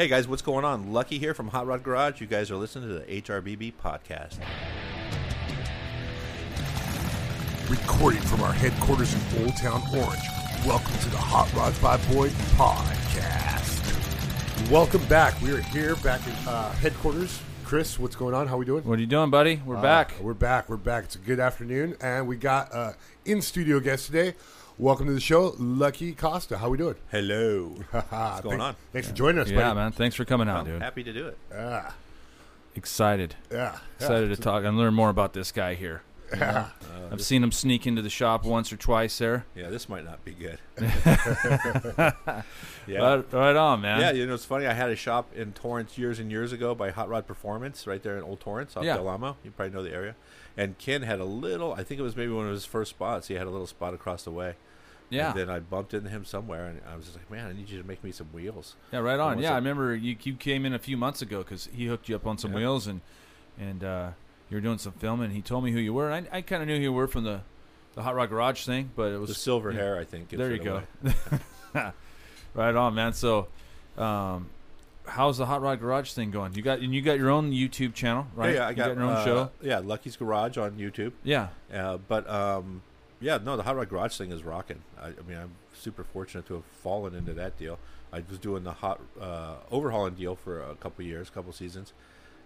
Hey guys, what's going on? Lucky here from Hot Rod Garage. You guys are listening to the HRBB podcast. Recording from our headquarters in Old Town Orange. Welcome to the Hot Rod Five Boy podcast. Welcome back. We are here back at uh, headquarters. Chris, what's going on? How are we doing? What are you doing, buddy? We're Uh, back. We're back. We're back. It's a good afternoon, and we got uh, in studio guest today. Welcome to the show, Lucky Costa. How we doing? Hello. What's going on? Thanks for joining us, Yeah, buddy. man. Thanks for coming out, I'm dude. happy to do it. Yeah, Excited. yeah, Excited to talk and learn more about this guy here. yeah. Uh, I've seen him sneak into the shop once or twice there. Yeah, this might not be good. yeah. Right, right on, man. Yeah, you know, it's funny. I had a shop in Torrance years and years ago by Hot Rod Performance, right there in Old Torrance, off Yeah. Del Amo. You probably know the area. And Ken had a little, I think it was maybe one of his first spots. He had a little spot across the way. Yeah. And then I bumped into him somewhere, and I was just like, man, I need you to make me some wheels. Yeah, right on. Yeah, I remember you, you came in a few months ago because he hooked you up on some Yeah. wheels and and uh, you were doing some filming. He told me who you were. I, I kind of knew who you were from the, the Hot Rod Garage thing, but it was The silver yeah. hair, I think. There you go. right on, man. So, um, how's the Hot Rod Garage thing going? You got and you got your own YouTube channel, right? Yeah, yeah, I You got, your own uh, show. Yeah, Lucky's Garage on YouTube. Yeah, Uh, but um, yeah, no, the Hot Rod Garage thing is rocking. I, I mean, I'm super fortunate to have fallen into that deal. I was doing the hot uh, overhauling deal for a couple years, couple seasons,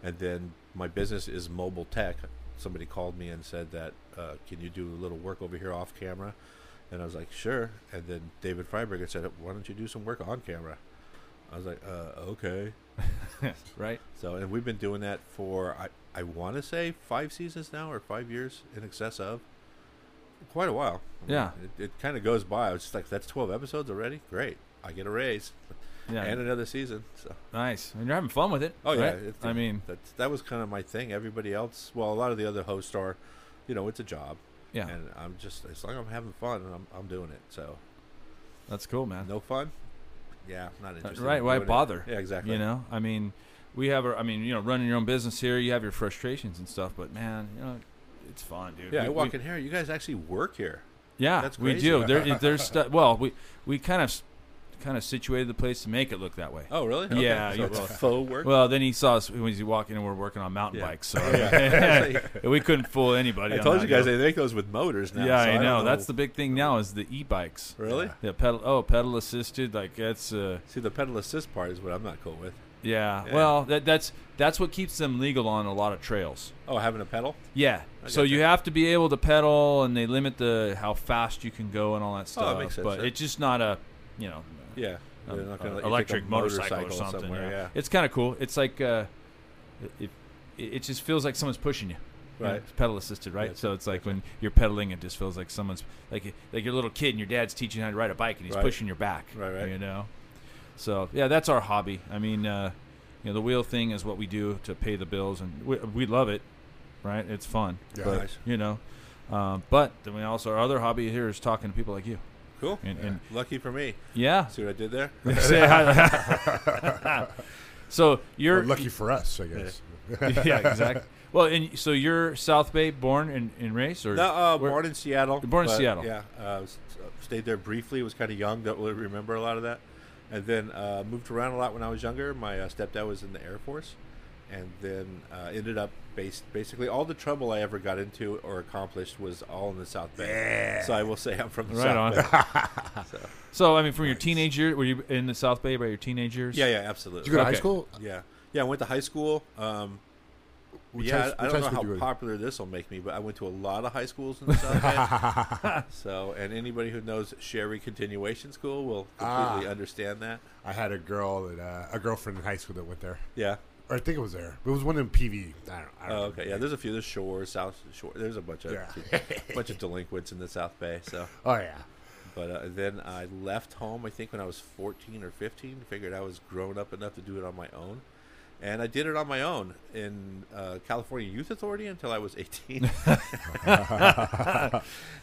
and then my business is mobile tech. Somebody called me and said that, uh, "Can you do a little work over here off camera?" And I was like, "Sure." And then David Freiberger said, "Why don't you do some work on camera?" I was like, uh, "Okay." right. So, and we've been doing that for I, I want to say five seasons now or five years in excess of quite a while. I mean, Yeah. it, it kind of goes by. I was just like, that's twelve episodes already. Great, I get a raise Yeah, and another season. So, nice. And you're having fun with it. oh yeah, right? it- I mean, that's that was kind of my thing. Everybody else, well, a lot of the other hosts are, you know, it's a job, yeah, and I'm just as long as I'm having fun, and I'm I'm doing it. So, that's cool, man. no fun. Yeah, not Uh, interested. right? in Why doing it. bother? Yeah, exactly. You know, I mean, we have our. I mean, you know, running your own business here, you have your frustrations and stuff, but man, you know, it's fun, dude. Yeah, We- I walk we- in here. You guys actually work here. Yeah, That's we do. There, there's stu- well, we we kind of kind of situated the place to make it look that way. Oh, really? Yeah, So you- well- faux work. Well, then he saw us when he was walking and we're working on mountain Yeah. bikes, so Yeah. we couldn't fool anybody. I told you guys deal. they make those with motors now. yeah, so I don't know. That's the big thing now is the e-bikes. really. Yeah, pedal. Oh, pedal assisted. Like that's uh, See, the pedal assist part is what I'm not cool with. Yeah. Yeah. Well, that, that's that's what keeps them legal on a lot of trails. Oh, having a pedal? Yeah. I So you have to be able to pedal, and they limit the how fast you can go and all that stuff. Oh, that makes sense, But it's just not a, you know, Yeah. not gonna let you take a electric motorcycle, or something. somewhere, yeah. yeah. It's kind of cool. It's like uh, it, it, it just feels like someone's pushing you. Right. it's pedal assisted, right? Gotcha, So it's like when you're pedaling, it just feels like someone's like like your little kid and your dad's teaching you how to ride a bike, and he's Right. pushing your back. Right, right. You know. So yeah, that's our hobby. I mean, uh, you know, the wheel thing is what we do to pay the bills, and we, we love it. Right? It's fun. Yeah. but, Nice. You know. Um, but then we also our other hobby here is talking to people like you. Cool. And, and Lucky for me. yeah, See what I did there? So you're Or lucky for us, I guess. yeah, exactly. Well, and so you're South Bay born and, and raised, or no, uh, born in Seattle. Born in Seattle. Yeah. Uh, uh, stayed there briefly. Was kind of young. Don't really remember a lot of that. And then uh, moved around a lot when I was younger. My uh, stepdad was in the Air Force. And then uh, ended up based basically all the trouble I ever got into or accomplished was all in the South Bay. So I will say I'm from the Right South on. Bay. So, so I mean, from your teenage years, were you in the South Bay by your teenage years? yeah, yeah, absolutely. Did you go to high school? Yeah, yeah. I went to high school. Um, Which yeah, I, I don't know how did you go to? popular this will make me, but I went to a lot of high schools in the South Bay. so, and anybody who knows Shery Continuation School will completely Ah. understand that. I had a girl that uh, a girlfriend in high school that went there. Yeah. Or I think it was there. It was one in PV. I don't, I don't Oh, know. okay. Yeah. There's a few. There's Shore, South Shore. There's a bunch of Yeah. bunch of delinquents in the South Bay. So, Oh yeah. but uh, then I left home. I think when I was 14 or 15. Figured I was grown up enough to do it on my own. And I did it on my own in uh, California Youth Authority until I was 18.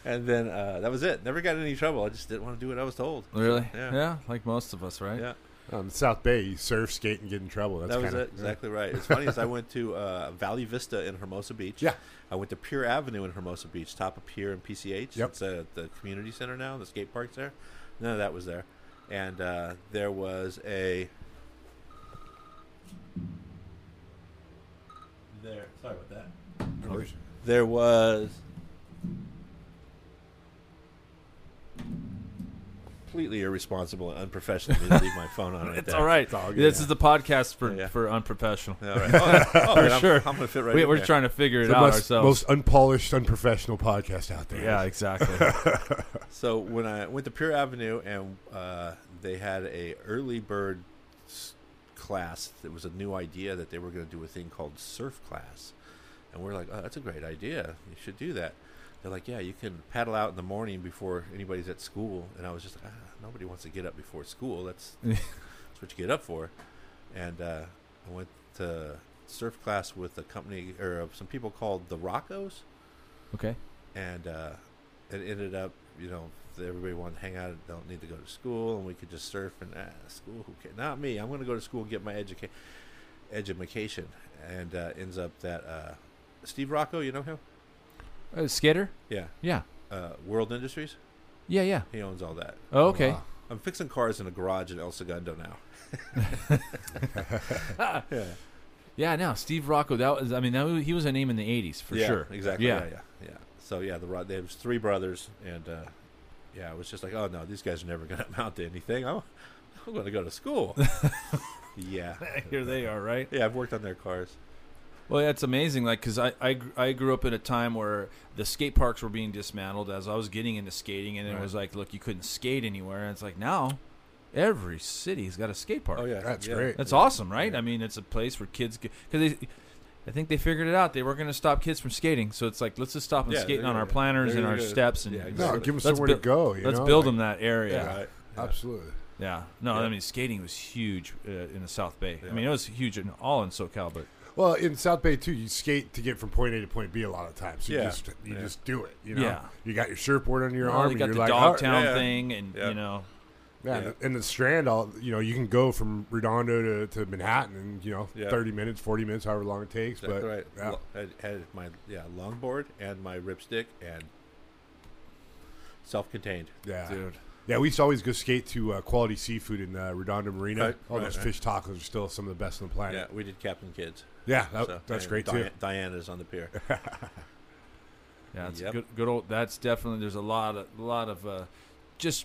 and then uh, that was it. Never got in any trouble. I just didn't want to do what I was told. Really? Yeah. like most of us, right? Yeah. Um, South Bay, you surf, skate, and get in trouble. That's that was kinda, it. Exactly right. It's funny as I went to uh, Valley Vista in Hermosa Beach. Yeah. I went to Pier Avenue in Hermosa Beach, top of Pier and PCH. Yep. It's uh, the community center now. The skate park's there. None of that was there. And uh, there was a Sorry about that. No worries. There was completely irresponsible and unprofessional to leave my phone on right It's there. all right. It's all good. This is the podcast for Yeah, yeah. for unprofessional. All right. Oh, oh, For then I'm, sure. I'm gonna fit right we, in we're there. trying to figure it the out most, ourselves. most unpolished, unprofessional podcast out there. yeah, exactly. So when I went to Pier Avenue and uh, they had a early bird s- class, it was a new idea that they were going to do a thing called surf class, and we're like, oh, that's a great idea. You should do that. They're like, yeah, you can paddle out in the morning before anybody's at school, and I was just like, ah, nobody wants to get up before school. That's that's what you get up for. And uh, I went to surf class with a company or uh, some people called the Roccos. okay. and uh, it ended up, you know, everybody wanted to hang out, don't need to go to school, and we could just surf and ah, school. Who cares? Not me. I'm going to go to school and get my educa- education. And uh, ends up that uh, Steve Rocco, you know him? Uh, skater? Yeah. Yeah. Uh, World Industries. Yeah, yeah. He owns all that. Oh, okay. Wow. I'm fixing cars in a garage in El Segundo now. yeah. Yeah, no, Steve Rocco. That was. I mean, that was, he was a name in the '80s for yeah, sure. Exactly. Yeah. Yeah. yeah, yeah, So yeah, the there was three brothers, and uh, yeah, it was just like, oh no, these guys are never going to amount to anything. I'm, I'm going to go to school. yeah, Here they are, right? yeah. I've worked on their cars. Well, that's amazing. Like, because I, I, I grew up in a time where the skate parks were being dismantled as I was getting into skating, and it Right. was like, look, you couldn't skate anywhere. And it's like now, every city's got a skate park. Oh yeah, That's yeah. great. That's awesome, right? Yeah. I mean, it's a place where kids because they. I think they figured it out. They weren't going to stop kids from skating, so it's like let's just stop them Yeah, skating they're on our gonna- planners they're and our gonna- steps, and yeah, No, give them Let's somewhere buil- to go. You let's know? build like- them that area. Yeah. Right. Yeah. Absolutely. Yeah. No, Yeah. I mean skating was huge uh, in the South Bay. I Yeah. mean it was huge in all in SoCal, but Well, in South Bay too, you skate to get from point A to point B a lot of times. So you Yeah. just you Yeah. just do it. You know, Yeah. you got your surfboard under your well, arm, they and got you're the like, Dogtown yeah, yeah. thing, and Yeah. you know, yeah. Yeah. And, and the Strand, all you know, you can go from Redondo to, to Manhattan in you know Yeah. thirty minutes, forty minutes, however long it takes. Exactly but right. yeah. Lo- Had, had my yeah longboard and my ripstick and self-contained. yeah, dude. yeah, we used to always go skate to uh, Quality Seafood in uh, Redondo Marina. Right, all right, those right. fish tacos are still some of the best on the planet. Yeah, we did Captain Kidd's. Yeah, that, So- that's great Dia- too. Diana's on the pier. Yeah, it's Yep. good, good old. That's definitely. There's a lot of, a lot of, uh, just.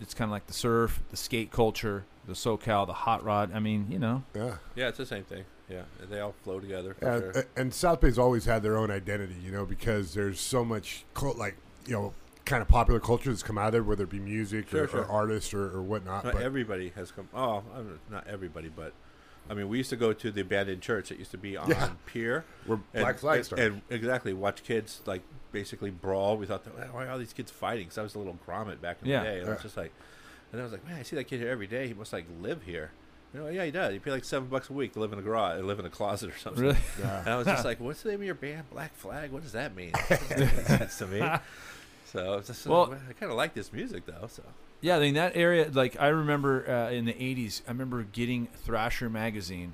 It's kind of like the surf, the skate culture, the SoCal, the hot rod. I mean, you know, Yeah. Yeah, it's the same thing. Yeah, they all flow together. For Yeah, sure. and South Bay's always had their own identity, you know, because there's so much cult, like you know, kind of popular culture that's come out of there, whether it be music Sure, or, sure. or artists or, or whatnot. Not but everybody has come. Oh, don't- everybody, but I mean, we used to go to the abandoned church that used to be on Yeah. Pier. where And, Black Flag and, started. and exactly watch kids like basically brawl. We thought, "Well, why are all these kids fighting? Because I was a little grommet back in Yeah. the day, and I was just like, and I was like, man, I see that kid here every day. He must like live here. You know, yeah, he does. He pay like seven bucks a week to live in a garage, live in a closet or something. really. yeah. And I was just like, "What's the name of your band? Black Flag? What does that mean?" That doesn't sense to me. So it's just, Well- well, I kind of like this music though. So Yeah, I mean that area. Like I remember uh, in the '80s, I remember getting Thrasher magazine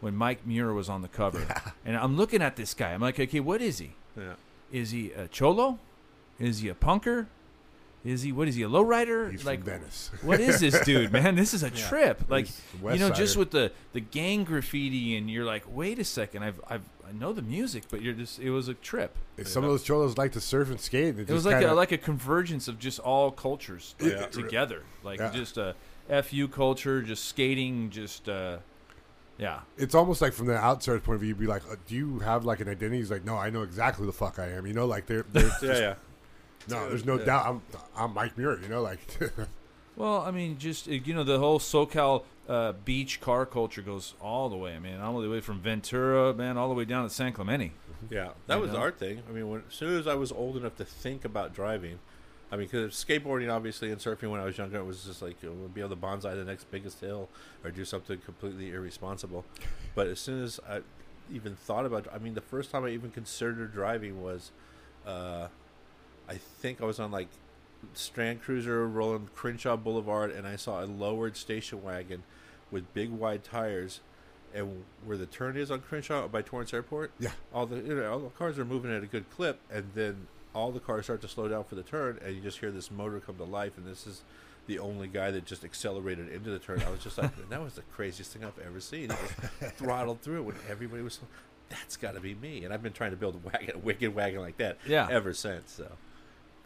when Mike Muir was on the cover, and I'm looking at this guy. I'm like, okay, what is he? yeah, Is he a cholo? Is he a punker? Is he what is he a lowrider? He's like from Venice. what is this dude, man? This is a Yeah. trip. Like you know, just with the the gang graffiti, and you're like, wait a second, I've I've I know the music, but you're just it was a trip. Some of those cholos like to surf and skate. It was like a, like a convergence of just all cultures like, Yeah. together, like Yeah. just a fu culture, just skating, just uh, yeah, it's almost like from the outsider's point of view, you'd be like, uh, "Do you have like an identity?" He's like, "No, I know exactly who the fuck I am." You know, like they're, they're yeah, yeah. no, there's no Yeah. doubt. I'm I'm Mike Muir. You know, like Well, I mean, just uh, you know, the whole SoCal uh, beach car culture goes all the way, I mean, all the way from Ventura, man, all the way down to San Clemente. Yeah, that You was know? our thing. I mean, when, as soon as I was old enough to think about driving, I mean, because skateboarding, obviously, and surfing when I was younger, it was just like you know, be able to bonsai the next biggest hill or do something completely irresponsible. But as soon as I even thought about, I mean, the first time I even considered driving was, uh, I think I was on like Strand Cruiser rolling Crenshaw Boulevard, and I saw a lowered station wagon with big wide tires. And where the turn is on Crenshaw by Torrance Airport, Yeah. all the you know, all the cars are moving at a good clip, and then all the cars start to slow down for the turn, and you just hear this motor come to life, and this is the only guy that just accelerated into the turn. I was just like, that was the craziest thing I've ever seen. He just throttled through it when everybody was that's got to be me. And I've been trying to build a wagon, a wicked wagon like that, Yeah. ever since. So,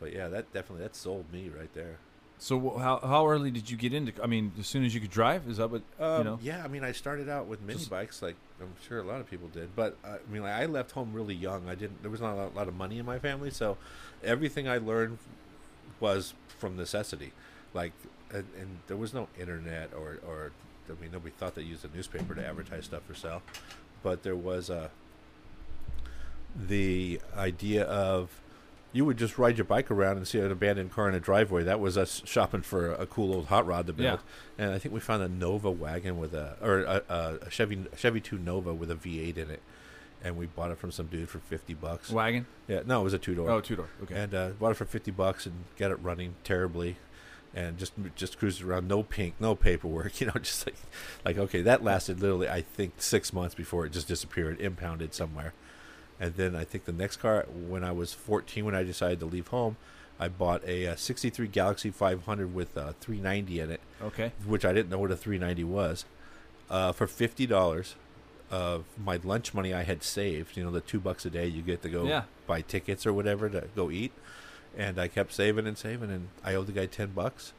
but yeah, that definitely that sold me right there. So how how early did you get into? I mean, as soon as you could drive, is that what Um, you know? Yeah, I mean, I started out with mini Just- bikes, like I'm sure a lot of people did. But uh, I mean, like, I left home really young. I didn't. There was not a lot, of money in my family, so everything I learned was from necessity. Like, and, and there was no internet or or I mean, nobody thought they used a newspaper to advertise stuff for sale. But there was a the idea of you would just ride your bike around and see an abandoned car in a driveway. That was us shopping for a cool old hot rod to build. And I think we found a Nova wagon with a or a, a, a Chevy Chevy Two Nova with a V8 in it, and we bought it from some dude for fifty bucks. Wagon? Yeah, no, it was a two door. Oh, two door. Okay. And uh, bought it for fifty bucks and got it running terribly, and just just cruised around. No pink, no paperwork. You know, just like like okay, that lasted literally I think six months before it just disappeared, impounded somewhere. And then I think the next car, when I was 14, when I decided to leave home, I bought a, uh 63 Galaxie 500 with a 390 in it, okay. which I didn't know what a 390 was, uh, for fifty dollars of my lunch money I had saved. You know, the two bucks a day you get to go Yeah. buy tickets or whatever to go eat, and I kept saving and saving, and I owed the guy ten bucks,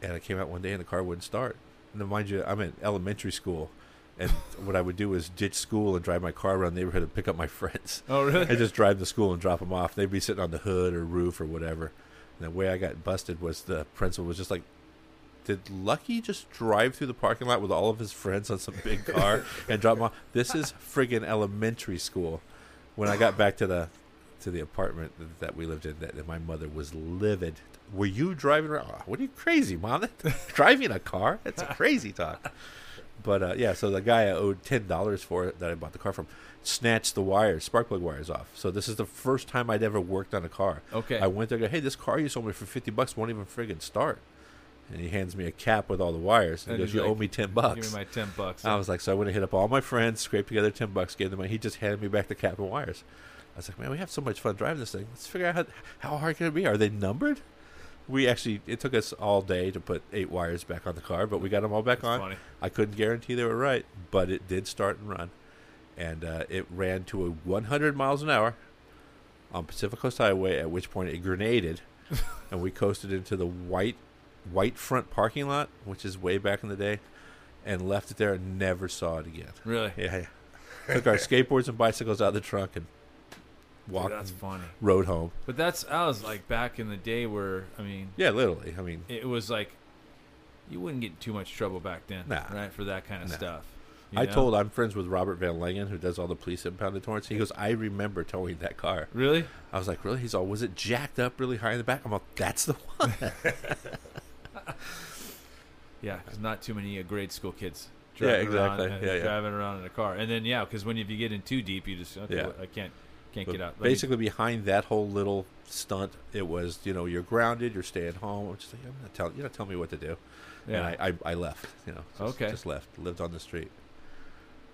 and I came out one day and the car wouldn't start. And then mind you, I'm in elementary school. And what I would do is ditch school and drive my car around the neighborhood and pick up my friends. Oh, really? I just drive to school and drop them off. They'd be sitting on the hood or roof or whatever. And the way I got busted was the principal was just like, "Did Lucky just drive through the parking lot with all of his friends on some big car and drop them off?" This is friggin' elementary school. When I got back to the to the apartment that we lived in, that, that my mother was livid. Were you driving around? "Oh, What are you crazy, mom? driving a car? That's a crazy talk. But uh, yeah, so the guy I owed ten dollars for it that I bought the car from snatched the wires, spark plug wires off. So this is the first time I'd ever worked on a car. Okay. I went there, and go, hey, this car you sold me for fifty bucks won't even friggin' start. And he hands me a cap with all the wires. And, And goes, "You like, owe me ten bucks." Give bucks." me my ten bucks. I was like, so I went and hit up all my friends, scraped together ten bucks, gave them money. He just handed me back the cap and wires. I was like, man, we have so much fun driving this thing. Let's figure out how, how hard can it be. Are they numbered? We actually, it took us all day to put eight wires back on the car, but we got them all back That's on. funny. I couldn't guarantee they were right, but it did start and run, and uh, it ran to a 100 miles an hour on Pacific Coast Highway. At which point it grenaded, and we coasted into the white white front parking lot, which is way back in the day, and left it there and never saw it again. Really? Yeah, yeah. took our skateboards and bicycles out of the trunk and Dude, walked that's funny. rode home. But that's that was like back in the day where I mean, Yeah, literally. I mean, it was like you wouldn't get in too much trouble back then, Nah. right? For that kind of Nah. stuff. you I know? told I'm friends with Robert Van Langen, who does all the police impounded Torrance. He goes, I remember towing that car. Really? I was like, really? He's all, was it jacked up really high in the back? I'm like, that's the one. Yeah, because not too many uh, grade school kids. Driving around exactly. and Yeah, yeah. driving around in a car, and then yeah, because when if you get in too deep, you just okay, Yeah. I can't can't But get out. Let me- basically, behind that whole little stunt, it was, you know, you're grounded, you're staying home. I'm just like, I'm not telling, you're not telling me what to do. yeah. And I, I, I left, you know, just, Okay. just left, lived on the street.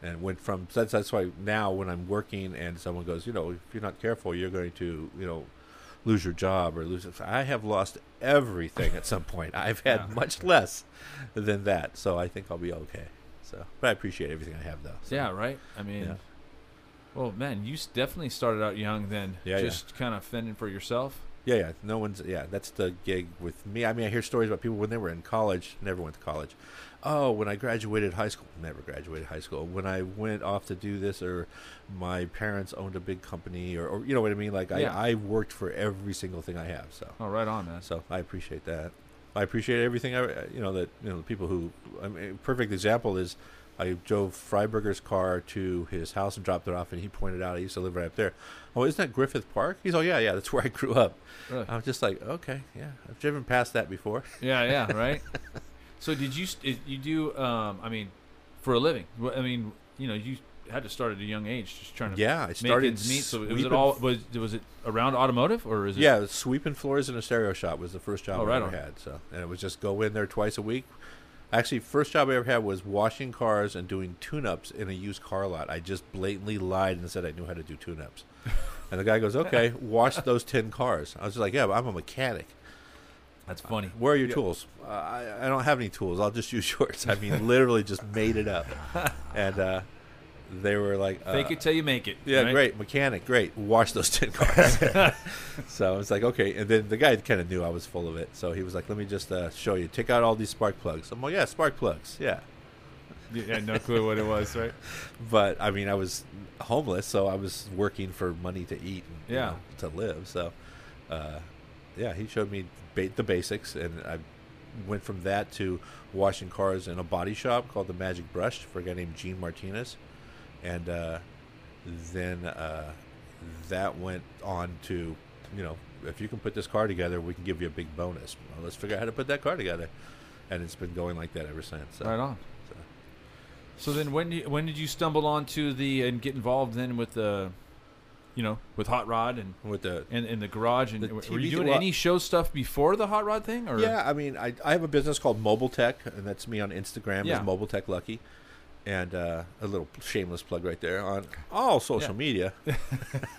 And went from, that's, that's why now when I'm working and someone goes, you know, if you're not careful, you're going to, you know, lose your job or lose it. I have lost everything at some point. I've had Yeah. much less than that. So I think I'll be okay. So, but I appreciate everything I have though. So. yeah, right. I mean, Yeah. Well, man, you definitely started out young then, Yeah, yeah. just kind of fending for yourself. Yeah, yeah. No one's. Yeah, that's the gig with me. I mean, I hear stories about people when they were in college, never went to college. Oh, when I graduated high school, never graduated high school. When I went off to do this, or my parents owned a big company, or, or you know what I mean. Like Yeah. I, I worked for every single thing I have. So, Oh, right on, man. so I appreciate that. I appreciate everything. I, you know that you know the people who. I mean, perfect example is. I drove Freiberger's car to his house and dropped it off, and he pointed out I used to live right up there. Oh, isn't that Griffith Park? He's oh yeah, yeah, that's where I grew up. Really? I was just like, okay, yeah, I've driven past that before. Yeah, yeah, right. so did you you do? Um, I mean, for a living. I mean, you know, you had to start at a young age, just trying to Yeah, I make ends meet. So was it all was was it around automotive or is it? Yeah, sweeping floors in a stereo shop was the first job Oh, I right ever on. had. So, and it was just go in there twice a week. Actually, first job I ever had was washing cars and doing tune-ups in a used car lot. I just blatantly lied and said I knew how to do tune-ups. and the guy goes, "Okay, wash those ten cars." I was just like, "Yeah, but I'm a mechanic. that's funny. Where are your tools? Uh, I, I don't have any tools. I'll just use yours." I mean, literally just made it up. And uh, they were like, uh, Fake it till you make it. Yeah, right? great mechanic, great. Wash those tin cars. so I was like, okay. And then the guy kind of knew I was full of it, so he was like, let me just uh, show you. Take out all these spark plugs. I'm like, yeah, spark plugs, yeah. You had no clue what it was, right? But I mean, I was homeless, so I was working for money to eat, and, you Yeah. know, to live. So, uh, yeah, he showed me ba- the basics, and I went from that to washing cars in a body shop called the Magic Brush for a guy named Gene Martinez, and uh, then uh, that went on to, you know, if you can put this car together, we can give you a big bonus. Well, let's figure out how to put that car together, and it's been going like that ever since. So. Right on. so. So then, when you, when did you stumble onto the and get involved then with the, you know, with Hot Rod and With the and in the garage and The were you doing any show stuff before the Hot Rod thing? Or Yeah, I mean, I, I have a business called Mobile Tech, and that's me on Instagram Yeah. as Mobile Tech Lucky, and uh, a little shameless plug right there on all social Yeah. media.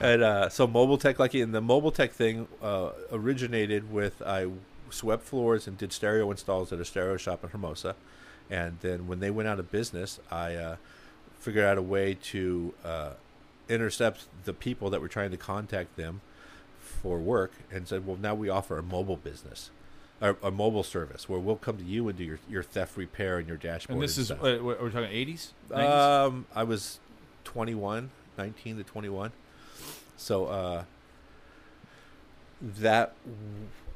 and uh, so Mobile Tech Lucky, and the Mobile Tech thing uh, originated with I swept floors and did stereo installs at a stereo shop in Hermosa, and then when they went out of business, I uh, figured out a way to uh, intercept the people that were trying to contact them for work and said, well, now we offer a mobile business, a, a mobile service where we'll come to you and do your, your theft repair and your dashboard. and this is stuff. uh, we're talking eighties. um, I was 21, 19 to 21. So uh, that,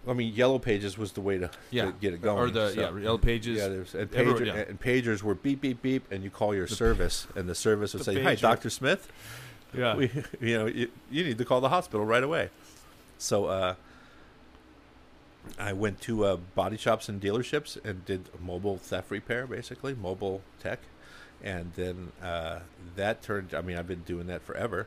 I mean, Yellow Pages was the way to, yeah, to get it going. or the so- yeah Yellow Pages. yeah, there's and, Everyone- yeah. and pagers were beep beep beep, and you call your The- service, and the service would the say, "Hi. Doctor Smith." yeah. we, you know, you, you need to call the hospital right away. So uh, I went to uh, body shops and dealerships and did mobile theft repair, basically mobile tech, and then uh, that turned. I mean, I've been doing that forever,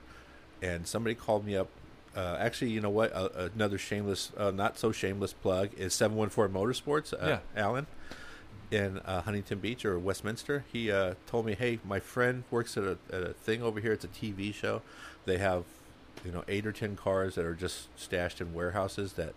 and somebody called me up. Uh, actually, you know what? Uh, another shameless, uh, not so shameless plug is Seven One Four Motorsports. Uh, Yeah. Alan in uh, Huntington Beach or Westminster. He uh, told me, "Hey, my friend works at a, at a thing over here. It's a TV show. They have, you know, eight or ten cars that are just stashed in warehouses that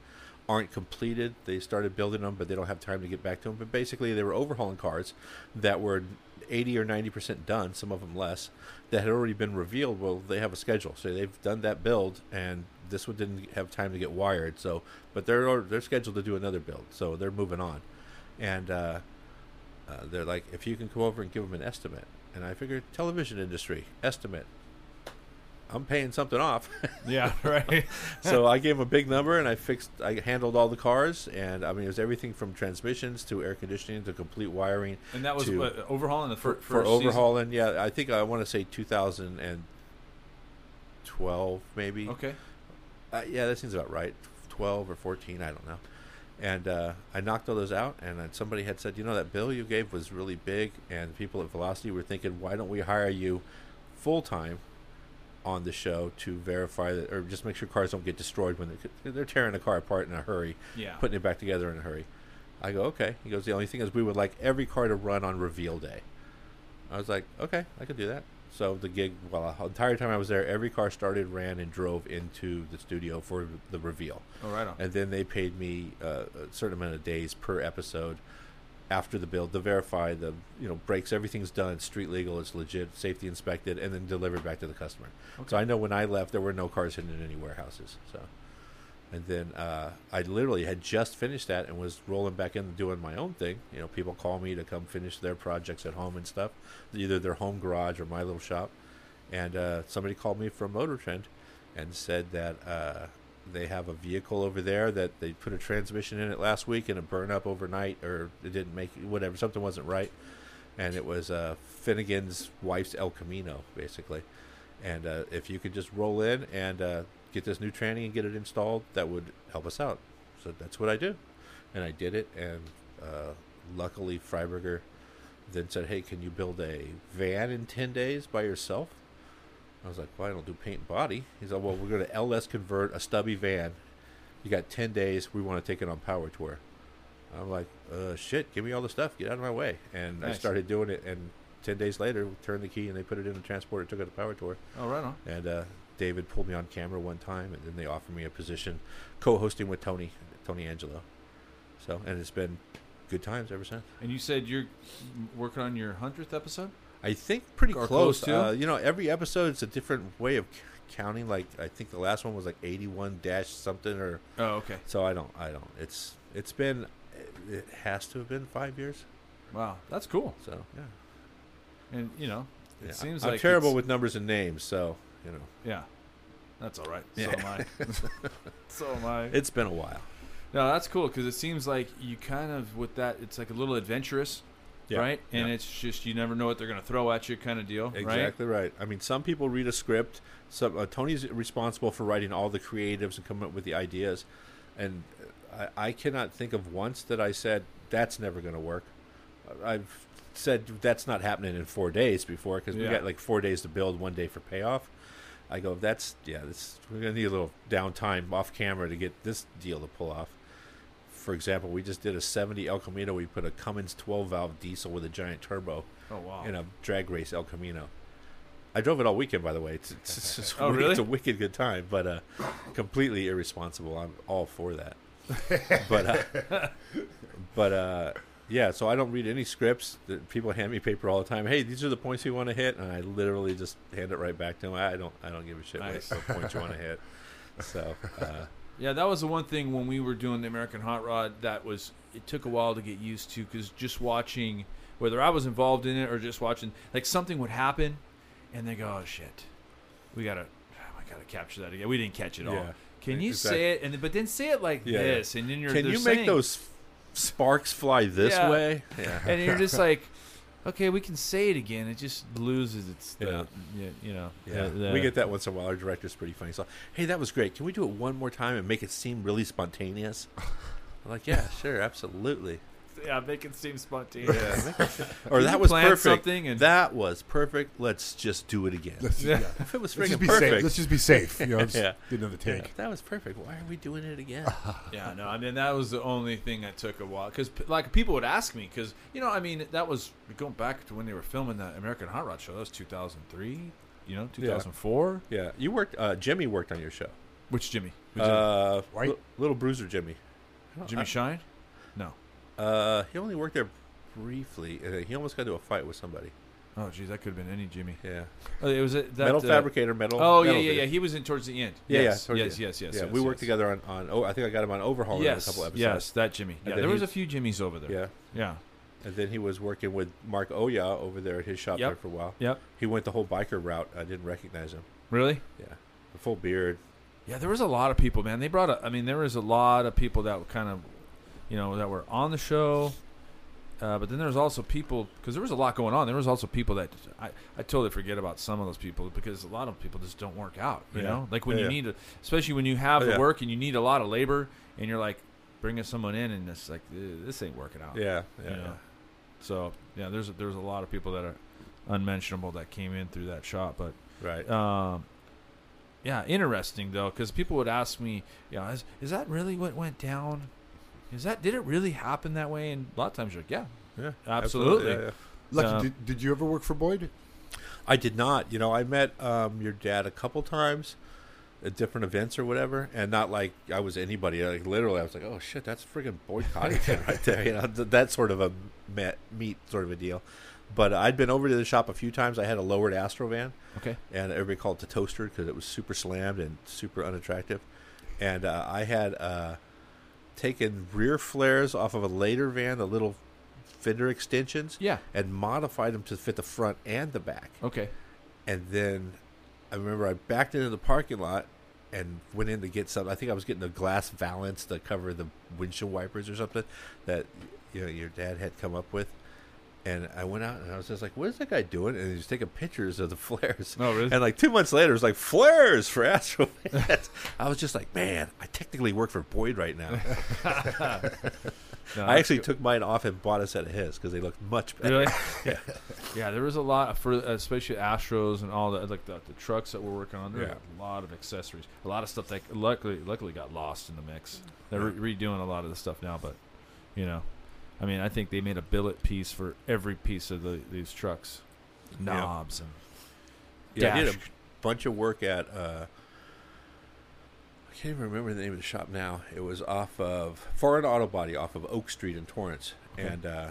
aren't completed. They started building them, but they don't have time to get back to them. But basically, they were overhauling cars that were." 80 or 90% done, some of them less, that had already been revealed. Well, they have a schedule. So they've done that build, and this one didn't have time to get wired. So, but they're they're scheduled to do another build. So they're moving on. And uh, uh, they're like, if you can come over and give them an estimate. And I figured, television industry, estimate. I'm paying something off. yeah, right. so I gave him a big number and I fixed, I handled all the cars. And I mean, it was everything from transmissions to air conditioning to complete wiring And that was To- what, overhauling the for, fir- for first season? overhauling. Yeah, I think I want to say 2012, maybe. Okay. Uh, yeah, that seems about right. 12 or 14, I don't know. And uh, I knocked all those out, and then somebody had said, you know, that bill you gave was really big, and people at Velocity were thinking, why don't we hire you full time on the show to verify that, or just make sure cars don't get destroyed when they're, they're tearing a car apart in a hurry, Yeah. putting it back together in a hurry. I go, okay. He goes, the only thing is we would like every car to run on reveal day. I was like, okay, I could do that. So the gig, well, the entire time I was there, every car started, ran, and drove into the studio for the reveal. oh, right on. And then they paid me uh, a certain amount of days per episode after the build to verify the, you know, brakes, everything's done, it's street legal, it's legit, safety inspected, and then delivered back to the customer. So I know when I left, there were no cars hidden in any warehouses. So, and then uh, I literally had just finished that and was rolling back in doing my own thing. You know, people call me to come finish their projects at home and stuff, either their home garage or my little shop. And uh, somebody called me from Motor Trend and said that uh, they have a vehicle over there that they put a transmission in it last week and it burned up overnight or it didn't make whatever something wasn't right. And it was uh, Finnegan's wife's El Camino basically. And uh, if you could just roll in and uh, get this new tranny and get it installed that would help us out. So that's what I do. And I did it and uh, luckily Freiberger then said hey can you build a van in 10 days by yourself I was like, well, I don't do paint and body. He's like, well, we're going to LS convert a stubby van. You got 10 days. We want to take it on power tour. I'm like, uh, shit, give me all the stuff. Get out of my way. And I started doing it. And 10 days later, we turned the key and they put it in the transporter, took it to power tour. Oh, right on. And uh, David pulled me on camera one time. And then they offered me a position co hosting with Tony, Tony Angelo. So, and it's been good times ever since. And you said you're working on your hundredth episode. I think pretty Or close. close to? Uh, you know, every episode it's a different way of counting. Like I think the last one was like eighty-one dash something, or Oh, okay. so. I don't. I don't. It's it's been. It has to have been five years. Wow, that's cool. So yeah. And you know, it Yeah. seems I'm like terrible with numbers and names, so you know Yeah, that's all right. So Yeah. am I. so am I. it's been a while. No, that's cool because it seems like you kind of with that. It's like a little adventurous, Yeah. right? And Yeah. it's just you never know what they're going to throw at you, kind of deal, right? Exactly right. I mean, some people read a script. Some uh, Tony's responsible for writing all the creatives and coming up with the ideas, and I, I cannot think of once that I said that's never going to work. I've said that's not happening in four days before because we Yeah. got like four days to build, one day for payoff. I go, that's yeah, this we're gonna need a little downtime off camera to get this deal to pull off. For example, we just did a 70 El Camino. We put a Cummins 12 valve diesel with a giant turbo Oh wow. in a drag race El Camino. I drove it all weekend, by the way. It's, it's, it's, Oh, it's a wicked good time, but uh, completely irresponsible. I'm all for that. but uh, but uh, yeah, so I don't read any scripts. People hand me paper all the time. Hey, these are the points you want to hit, and I literally just hand it right back to them. I don't I don't give a shit Nice. what points you want to hit. So uh, Yeah, that was the one thing when we were doing the American Hot Rod that was it took a while to get used to because just watching whether I was involved in it or just watching like something would happen and they go oh shit we gotta I gotta capture that again we didn't catch it all can you exactly. say it and but then say it like Yeah, yeah. this and then you're can you make saying- those sparks fly this Yeah. way? Yeah. and you're just like okay we can say it again it just loses its Yeah. yeah. you know Yeah, the- the- we get that once in a while. Our director's pretty funny. So, hey, that was great. Can we do it one more time and make it seem really spontaneous? I'm like, yeah, sure, absolutely. Yeah make it seem spontaneous Or that was perfect. something and- that was perfect. Let's just do it again. Let's, Yeah. yeah. if it was Let's freaking just be perfect, safe. Let's just be safe. You know, just Yeah. get another yeah, that was perfect. Why are we doing it again? Yeah, no, I mean that was the only thing that took a while because like people would ask me because you know I mean that was going back to when they were filming the American Hot Rod show. That was 2003, you know, 2004. yeah, you worked. Uh, Jimmy worked on your show. Which Jimmy? Who's Uh, White? Li- little Bruiser Jimmy. Jimmy Shine? Uh, he only worked there briefly. He almost got into a fight with somebody. Oh, geez, that could have been any Jimmy. Yeah, Oh, it was it, that metal uh, fabricator, metal. Oh yeah, metal yeah, yeah. He was in towards the end. Yeah, yes, yeah, yes, the- yes, yes, yeah, yes. we worked yes. together on, on. Oh, I think I got him on Overhaul Yes, in a couple episodes. yes, that Jimmy. Yeah, there was a few Jimmys over there. Yeah. yeah, And then he was working with Mark Oya over there at his shop Yep. there for a while. yep. He went the whole biker route. I didn't recognize him. Really? Yeah, the full beard. Yeah, there was a lot of people, man. They brought a. I mean, there was a lot of people that kind of, you know, that were on the show. Uh, but then there was also people because there was a lot going on. There was also people that I, I totally forget about some of those people because a lot of people just don't work out. You Yeah. know, like when Yeah, you yeah. need, to, especially when you have the work and you need a lot of labor, and you're like bringing someone in and it's like "Eh, this ain't working out. Yeah, yeah. you know? So yeah, there's a, there's a lot of people that are unmentionable that came in through that shop, but Right. um, yeah, interesting though, because people would ask me, you know, is, is that really what went down? Is that did it really happen that way? And a lot of times you're like, yeah, yeah, absolutely. yeah, yeah. Lucky, Uh, did, did you ever work for Boyd? I did not. You know, I met um, your dad a couple times at different events or whatever, and not like I was anybody. Like literally, I was like, "Oh shit, that's friggin' Boyd Coddington right there." You know, th- that sort of a met, meet sort of a deal. But I'd been over to the shop a few times. I had a lowered Astro van, okay, and everybody called it the toaster because it was super slammed and super unattractive. And uh, I had uh, taken rear flares off of a later van, the little fender extensions, yeah, and modified them to fit the front and the back. okay, And then I remember I backed into the parking lot and went in to get some. I think I was getting a glass valance to cover the windshield wipers or something that you know your dad had come up with. And I went out and I was just like, "What is that guy doing?" And he was taking pictures of the flares. Oh, really? And like two months later, it was like flares for Astro. I was just like, "Man, I technically work for Boyd right now." No, I actually took mine off and bought a set of his because they looked much better. Really? Yeah. yeah, there was a lot for especially Astros and all the like the, the trucks that we're working on. There Yeah. a lot of accessories, a lot of stuff that luckily luckily got lost in the mix. They're re- redoing a lot of the stuff now, but you know, I mean, I think they made a billet piece for every piece of the, these trucks, Yeah. knobs and Yeah, I did a bunch of work at. Uh, I can't even remember the name of the shop now. It was off of Foreign Auto Body, off of Oak Street in Torrance, Okay. and uh,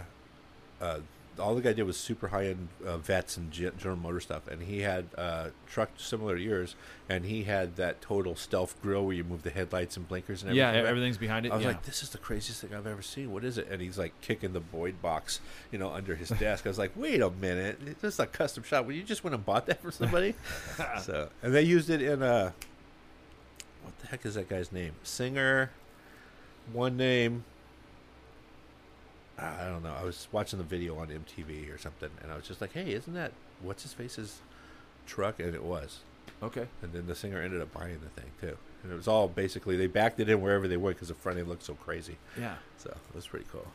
uh, all the guy did was super high end uh, Vettes and Ge- General Motor stuff, and he had uh, truck similar to yours, and he had that total stealth grill where you move the headlights and blinkers and yeah, everything. back. everything's behind it. I was yeah. like, this is the craziest thing I've ever seen. What is it? And he's like kicking the Boyd box, you know, under his desk. I was like, wait a minute, it's just a custom shop. Well, you just went and bought that for somebody. so, and they used it in a what the heck is that guy's name? Singer, one name. I don't know. I was watching the video on MTV or something, and I was just like, "Hey, isn't that what's his face's truck?" And it was. okay. And then the singer ended up buying the thing too. And it was all basically they backed it in wherever they would because the front end looked so crazy. Yeah. So it was pretty cool.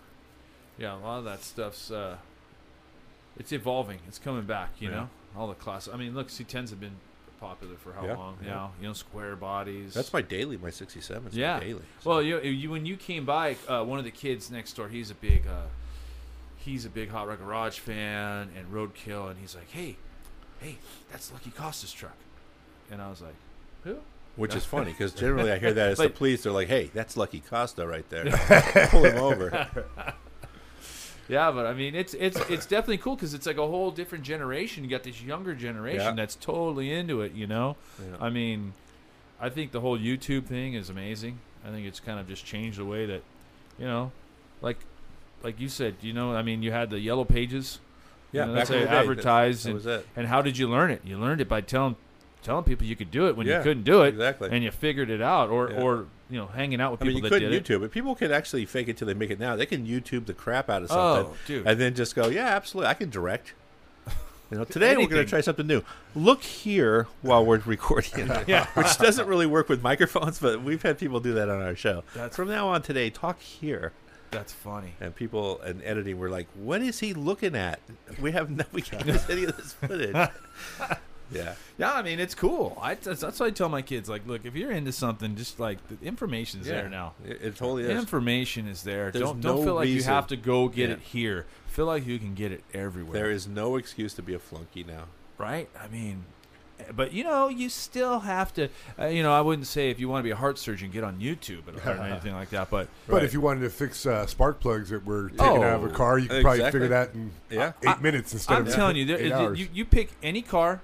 Yeah, a lot of that stuff's uh, it's evolving. It's coming back. You Yeah. know, all the class. I mean, look, C10s have been popular for how Yeah, long? yeah. now? you know, square bodies. That's my daily, my '67. is Yeah. my daily. So- Well, you, you when you came by, uh, one of the kids next door, he's a big, uh, he's a big Hot Rod Garage fan and Roadkill, and he's like, "Hey, hey, that's Lucky Costa's truck," and I was like, "Who?" which is funny because generally I hear that as the police. They're like, "Hey, that's Lucky Costa right there. Pull him over." Yeah, but I mean, it's it's it's definitely cool because it's like a whole different generation. You got this younger generation Yeah. that's totally into it. You know, Yeah. I mean, I think the whole YouTube thing is amazing. I think it's kind of just changed the way that, you know, like like you said, you know, I mean, you had the yellow pages. Yeah, you know, that's how you advertised, that and, it. and how did you learn it? You learned it by telling telling people you could do it when you couldn't do it, exactly. and you figured it out, or Yeah. or you know, hanging out with I mean, people you that couldn't did it. YouTube it. People can actually fake it till they make it now. They can YouTube the crap out of oh, something, Oh, and then just go, "Yeah, absolutely, I can direct." You know, today we're going to try something new. Look here while we're recording, Yeah. which doesn't really work with microphones, but we've had people do that on our show. That's- From now on today, talk here, That's funny. and people in editing were like, "What is he looking at? We have no, we can't use any of this footage." Yeah, Yeah, I mean it's cool. I that's, that's what I tell my kids. Like, look, if you're into something, just like the information's yeah. there now. It, it totally The is. information is there. There's don't don't no feel like you have to go get Yeah. it here. Feel like you can get it everywhere. There is no excuse to be a flunky now. right? I mean, but you know, you still have to. Uh, you know, I wouldn't say if you want to be a heart surgeon, get on YouTube or anything like that. But But Right. if you wanted to fix uh, spark plugs that were taken out of a Oh, car, you could probably figure that in Yeah. eight I- minutes instead I'm of telling you, there, eight hours. you you pick any car,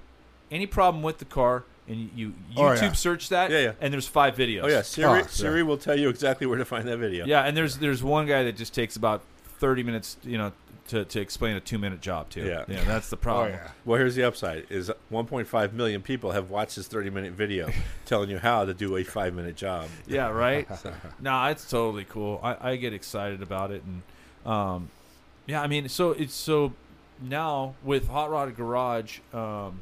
any problem with the car, and you, you Oh, YouTube yeah. search that, Yeah, yeah. and there's five videos. Oh yeah, Siri. Oh, Siri will tell you exactly where to find that video. Yeah, and there's there's one guy that just takes about thirty minutes, you know, to, to explain a two minute job too. Yeah. yeah, that's the oh problem. yeah. Well, here's the upside: is 1.5 million people have watched this 30 minute video telling you how to do a five minute job. Yeah, right. nah, it's totally cool. I, I get excited about it, and um, yeah, I mean, so it's so now with Hot Rod Garage. Um,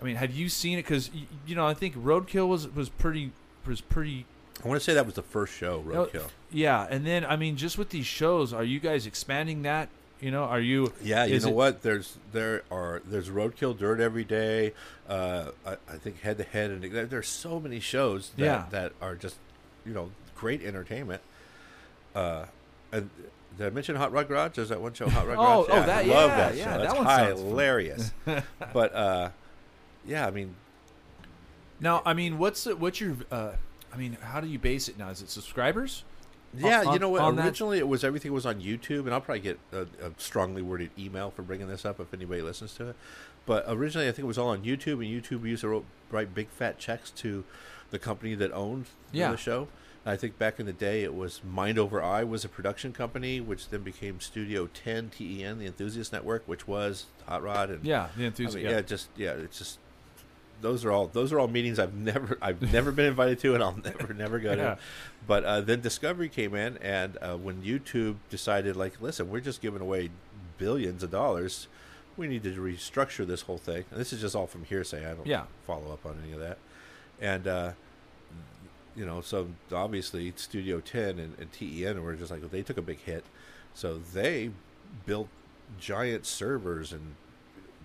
I mean, have you seen it? Because you know, I think Roadkill was was pretty was pretty I want to say that was the first show, No, Roadkill. Yeah, and then I mean, just with these shows, are you guys expanding that? You know, are you? Yeah, you know it- what? There's there are there's Roadkill Dirt every day. Uh, I, I think Head to Head, and there- there's so many shows that Yeah. that are just you know great entertainment. Uh, and did I mention Hot Rod Garage? There's that one show, Hot Rod Oh, Garage. oh, that- I love yeah, that yeah, show. that That's one hilarious. but uh, yeah, I mean, Now, I mean, what's the- what's your? Uh, I mean, how do you base it now? Is it subscribers? Yeah, on- you know what? on that- Originally, it was everything was on YouTube, and I'll probably get a, a strongly worded email for bringing this up if anybody listens to it. But originally, I think it was all on YouTube, and YouTube used to write big fat checks to the company that owned Yeah. the show. I think back in the day, it was Mind Over Eye was a production company, which then became Studio 10 TEN, the Enthusiast Network, which was Hot Rod and Yeah, the I enthusiast. mean, yeah. yeah, just yeah, it's just those are all those are all meetings I've never I've never been invited to, and I'll never never go Yeah. to. But uh, then Discovery came in, and uh, when YouTube decided, like, listen, we're just giving away billions of dollars, we need to restructure this whole thing. And this is just all from hearsay. I don't Yeah. follow up on any of that. And uh, you know, so obviously Studio 10 and, and TEN were just like they took a big hit, so they built giant servers and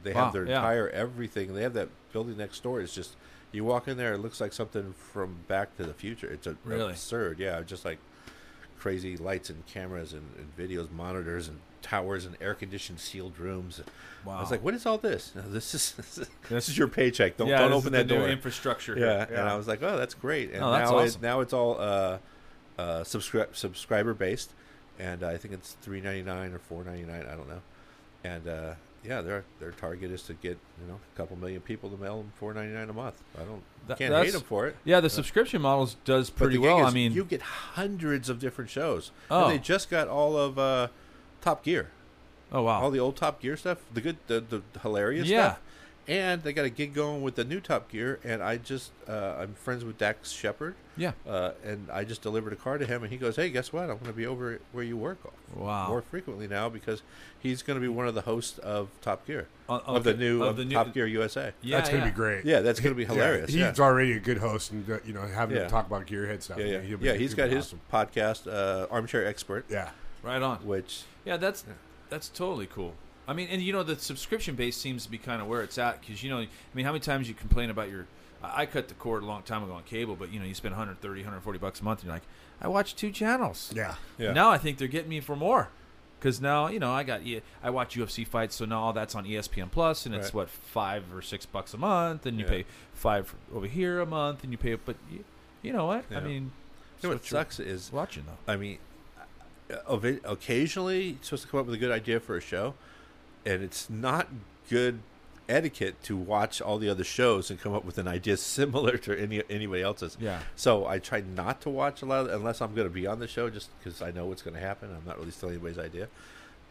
they Wow, have their yeah. entire everything. They have that building next door. It's just you walk in there, it looks like something from Back to the Future. It's a, Really? absurd, yeah, just like crazy lights and cameras and, and videos, monitors and towers and air conditioned sealed rooms. Wow. I was like, "What is all this? No, this is this is, this is your paycheck. Don't yeah, don't open that new door." infrastructure. Yeah, here. and I was like, "Oh, that's great." And Oh, that's now awesome. it, now it's all uh, uh, subscri- subscriber based, and I think it's three ninety nine or four ninety nine. I don't know, and uh, yeah, their their target is to get you know a couple million people to mail them four ninety nine a month. I don't That- can't hate them for it. Yeah, the subscription models does pretty well. I mean, you get hundreds of different shows. Oh. And they just got all of uh, Top Gear, oh wow, all the old Top Gear stuff, the good, the, the hilarious Yeah. stuff. And they got a gig going with the new Top Gear, and I just uh, I'm friends with Dax Shepard, yeah, uh, and I just delivered a car to him, and he goes, "Hey, guess what? I'm going to be over where you work wow. more frequently now because he's going to be one of the hosts of Top Gear On- of the okay, new, of of the new- Top Gear USA. Yeah, That's gonna yeah. be great. Yeah, that's going to be hilarious. Yeah, Yeah, he's already a good host, and uh, you know, having Yeah. him talk about gearhead stuff. yeah, yeah, he'll be- yeah. He'll got be his awesome. podcast, uh, Armchair Expert, Yeah, Right on. which Yeah, that's Yeah. that's totally cool. I mean, and you know, the subscription base seems to be kind of where it's at because you know, I mean, how many times you complain about your? I I cut the cord a long time ago on cable, but you know, you spend 130, 140 bucks a month, and you're like, I watch two channels. yeah. yeah, Now I think they're getting me for more. Because now you know I got I watch UFC fights, so now all that's on ESPN Plus, and it's Right. what five or six bucks a month, and you Yeah. pay five over here a month, and you pay. But you, you know what? I mean, You know it's what what sucks is watching though. I mean, uh, of it, occasionally you're supposed to come up with a good idea for a show, and it's not good etiquette to watch all the other shows and come up with an idea similar to any anybody else's. Yeah. So I try not to watch a lot of, unless I'm going to be on the show, just because I know what's going to happen. I'm not really stealing anybody's idea,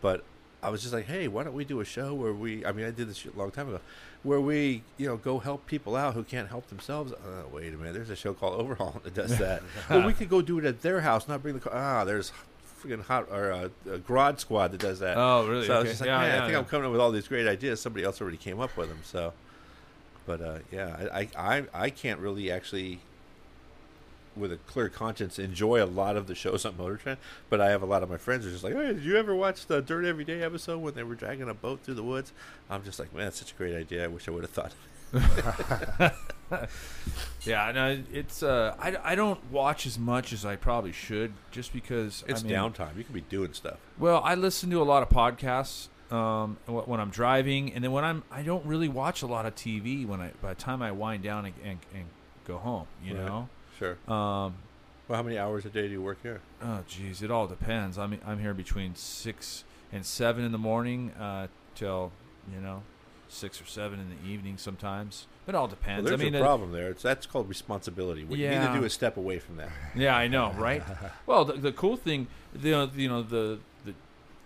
but I was just like, hey, why don't we do a show where we? I mean, I did this a long time ago, where we, you know, go help people out who can't help themselves. Uh, wait a minute, there's a show called Overhaul that does that. well, we could go do it at their house, not bring the car. Ah, there's freaking hot or uh, a Garage Squad that does that. Oh, really? So I was just like, Yeah, man, yeah, I think yeah. I'm coming up with all these great ideas. Somebody else already came up with them. So, but uh, yeah, I, I I can't really actually, with a clear conscience, enjoy a lot of the shows on Motor Trend. But I have a lot of my friends who are just like, hey, did you ever watch the Dirt Every Day episode when they were dragging a boat through the woods? I'm just like, man, that's such a great idea. I wish I would have thought. Yeah, no, it's uh, I, I don't watch as much as I probably should, just because It's I mean, downtime. You can be doing stuff. Well, I listen to a lot of podcasts um, when I'm driving, and then when I'm I don't really watch a lot of TV when I by the time I wind down and, and, and go home, you Right. know. Sure. Um, Well, how many hours a day do you work here? oh, geez, it all depends. I'm I'm here between six and seven in the morning uh, till you know six or seven in the evening sometimes. It all Well, depends. there's I mean, a problem there. It's that's called responsibility. What you need to do is step away from that. Yeah, I know, right? well, the, the cool thing, the you know the the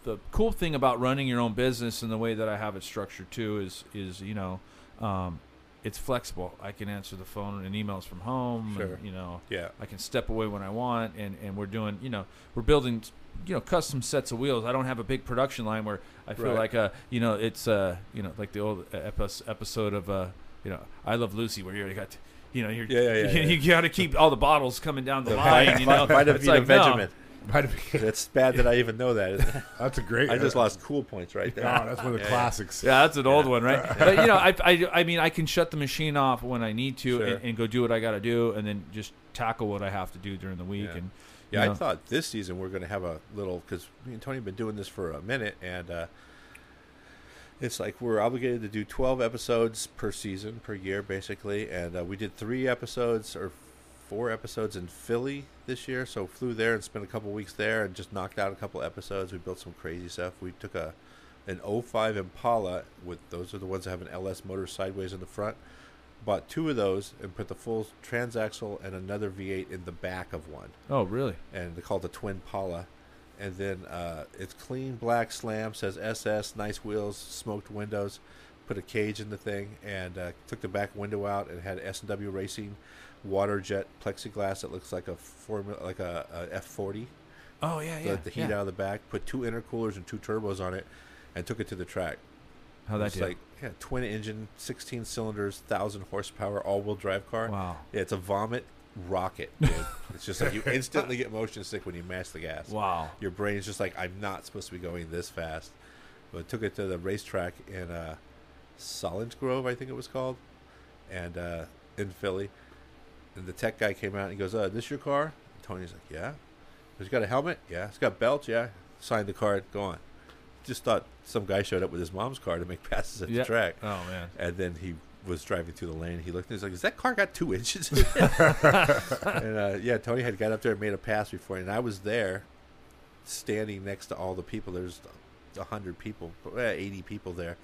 the cool thing about running your own business and the way that I have it structured too is is you know, um, it's flexible. I can answer the phone and emails from home. Sure. And, you know, Yeah. I can step away when I want, and and we're doing you know we're building you know custom sets of wheels. I don't have a big production line where I feel Right. like uh you know it's uh you know like the old episode of uh you know I Love Lucy where you got. You know, you're, Yeah, yeah, yeah, you, yeah. got to keep all the bottles coming down the The line. You know, Vita It's Vita like, no. Vegemin. Might be- It's bad that I even know that. That's a great. I just uh, lost cool points right Oh, there. that's one of the Yeah, yeah. classics. Yeah, that's an old one, right? But you know, I, I, I mean, I can shut the machine off when I need to Sure. and, and go do what I got to do, and then just tackle what I have to do during the week. Yeah. And Yeah, you I thought this season we're going to have a little because me and Tony have been doing this for a minute, and uh, it's like we're obligated to do twelve episodes per season per year, basically. And uh, we did three episodes or four episodes in Philly this year, so flew there and spent a couple weeks there and just knocked out a couple episodes. We built some crazy stuff. We took a an 05 Impala with those are the ones that have an LS motor sideways in the front. Bought two of those and put the full transaxle and another V8 in the back of one oh, really? and they call it the Twin Paula. And then uh, it's clean black slam, says SS, nice wheels, smoked windows. Put a cage in the thing and uh, took the back window out and had S and W Racing water jet plexiglass that looks like a formula, like a, a F forty. Oh yeah, The, yeah. the heat yeah. out of the back. Put two intercoolers and two turbos on it, and took it to the track. How that it's did? like yeah, twin engine, sixteen cylinders, thousand horsepower, all wheel drive car. wow. Yeah, it's a vomit rocket, dude. it's just like you instantly get motion sick when you mash the gas. Wow. Your brain's just like, I'm not supposed to be going this fast. But took it to the racetrack in uh, Solins Grove, I think it was called, and uh, in Philly. And the tech guy came out and he goes, uh, "This your car?" And Tony's like, "Yeah." He's got a helmet? Yeah. It's got belts? Yeah. Signed the card. Go on. Just thought some guy showed up with his mom's car to make passes at Yeah. the track. Oh man. And then he was driving through the lane. He looked and he's like, "Is that car got two inches?" in and uh, yeah, Tony had got up there and made a pass before, and I was there, standing next to all the people. There's hundred people, eighty people there,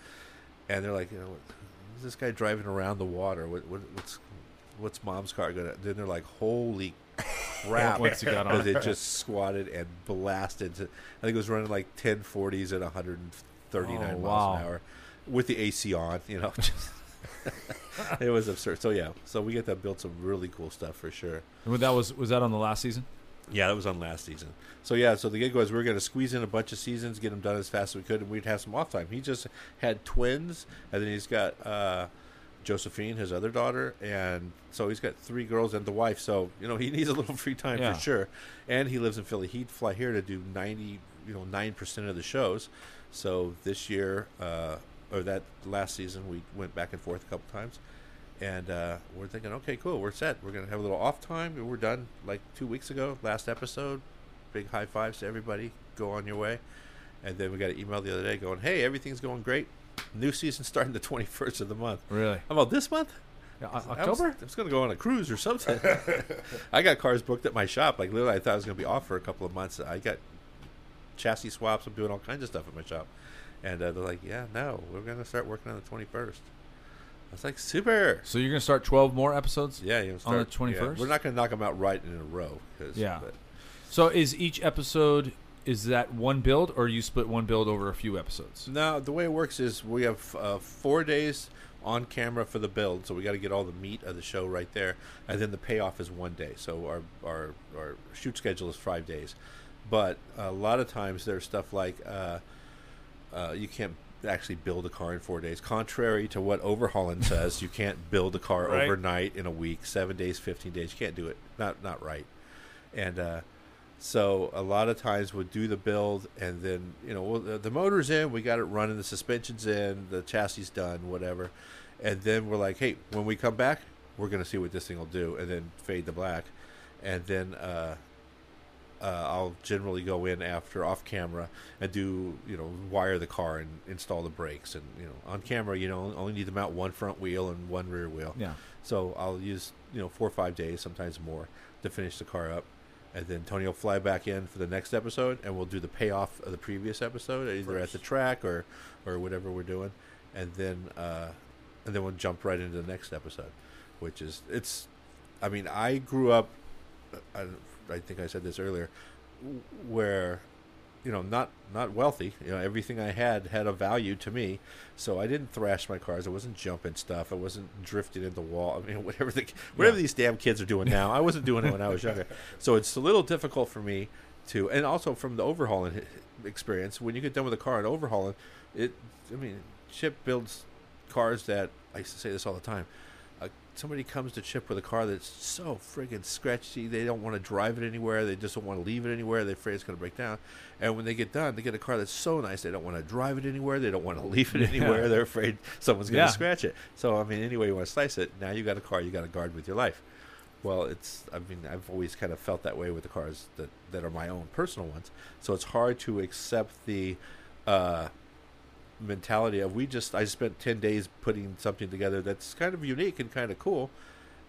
and they're like, you know, is this guy driving around the water? What, what what's what's mom's car gonna? Then they're like, holy crap! Once he got on because it just squatted and blasted. To, I think it was running like 1040s at 139 Oh, miles wow. an hour with the AC on. You know, just it was absurd. So yeah, so we get to build some really cool stuff for sure. And that was was that on the last season? Yeah, that was on last season. So yeah, so the gig was we are going to squeeze in a bunch of seasons, get them done as fast as we could, and we'd have some off time. He just had twins, and then he's got uh, Josephine, his other daughter, and so he's got three girls and the wife. So you know he needs a little free time Yeah. for sure. And he lives in Philly. He'd fly here to do ninety, you know, nine percent of the shows. So this year, uh, or that last season, we went back and forth a couple times. And uh, we're thinking, okay, cool, we're set. We're gonna have a little off time, we're done. Like two weeks ago, last episode. Big high fives to everybody. Go on your way. And then we got an email the other day going, "Hey, everything's going great. New season starting the twenty first of the month. Really? How about this month? Yeah, I was, October? I was going to go on a cruise or something. I got cars booked at my shop. Like literally, I thought I was going to be off for a couple of months. I got chassis swaps. I'm doing all kinds of stuff at my shop, and uh, they're like, "Yeah, no, we're going to start working on the 21st." I was like, "Super." So you're gonna start 12 more episodes? Yeah, you know, On the start, yeah. 21st? We're not going to knock them out right in a row. 'cause- Yeah. but- So is each episode is that one build or you split one build over a few episodes? No, the way it works is we have uh, four days on camera for the build, so we got to get all the meat of the show right there, and then the payoff is one day. So our our our shoot schedule is five days, but a lot of times there's stuff like uh, uh, you can't actually build a car in four days. Contrary to what Overhaulin' says, you can't build a car Right. overnight in a week, seven days, fifteen days. You can't do it. Not not right. And uh, so a lot of times we'll do the build, and then you know well, the, the motor's in, we got it running, the suspension's in, the chassis done, whatever, and then we're like, hey, when we come back, we're gonna see what this thing will do, and then fade to black, and then uh, uh, I'll generally go in after off camera and do you know wire the car and install the brakes, and you know on camera you know only need to mount one front wheel and one rear wheel. Yeah. So I'll use you know four or five days, sometimes more, to finish the car up, and then Tony will fly back in for the next episode, and we'll do the payoff of the previous episode, either at the track or or whatever we're doing, and then uh, and then we'll jump right into the next episode, which is it's. I mean, I grew up. I, I think I said this earlier, where you know not not wealthy. You know everything i had had a value to me. So i didn't thrash my cars. I wasn't jumping stuff. I wasn't drifting into wall. I mean whatever the whatever Yeah. these damn kids are doing now i wasn't doing it when i was younger. So it's a little difficult for me to and also from the Overhaulin' experience when you get done with a car and overhauling it i mean chip builds cars that i used to say this all the time somebody comes to Chip with a car that's so friggin' scratchy, they don't want to drive it anywhere. They just don't want to leave it anywhere. They're afraid it's going to break down. And when they get done, they get a car that's so nice, they don't want to drive it anywhere. They don't want to leave it Yeah. anywhere. They're afraid someone's going to Yeah. scratch it. So, I mean, any way you want to slice it, now you got a car you got to guard with your life. Well, it's, I mean, I've always kind of felt that way with the cars that, that are my own personal ones. So it's hard to accept the, uh, mentality of we just I spent ten days putting something together that's kind of unique and kind of cool,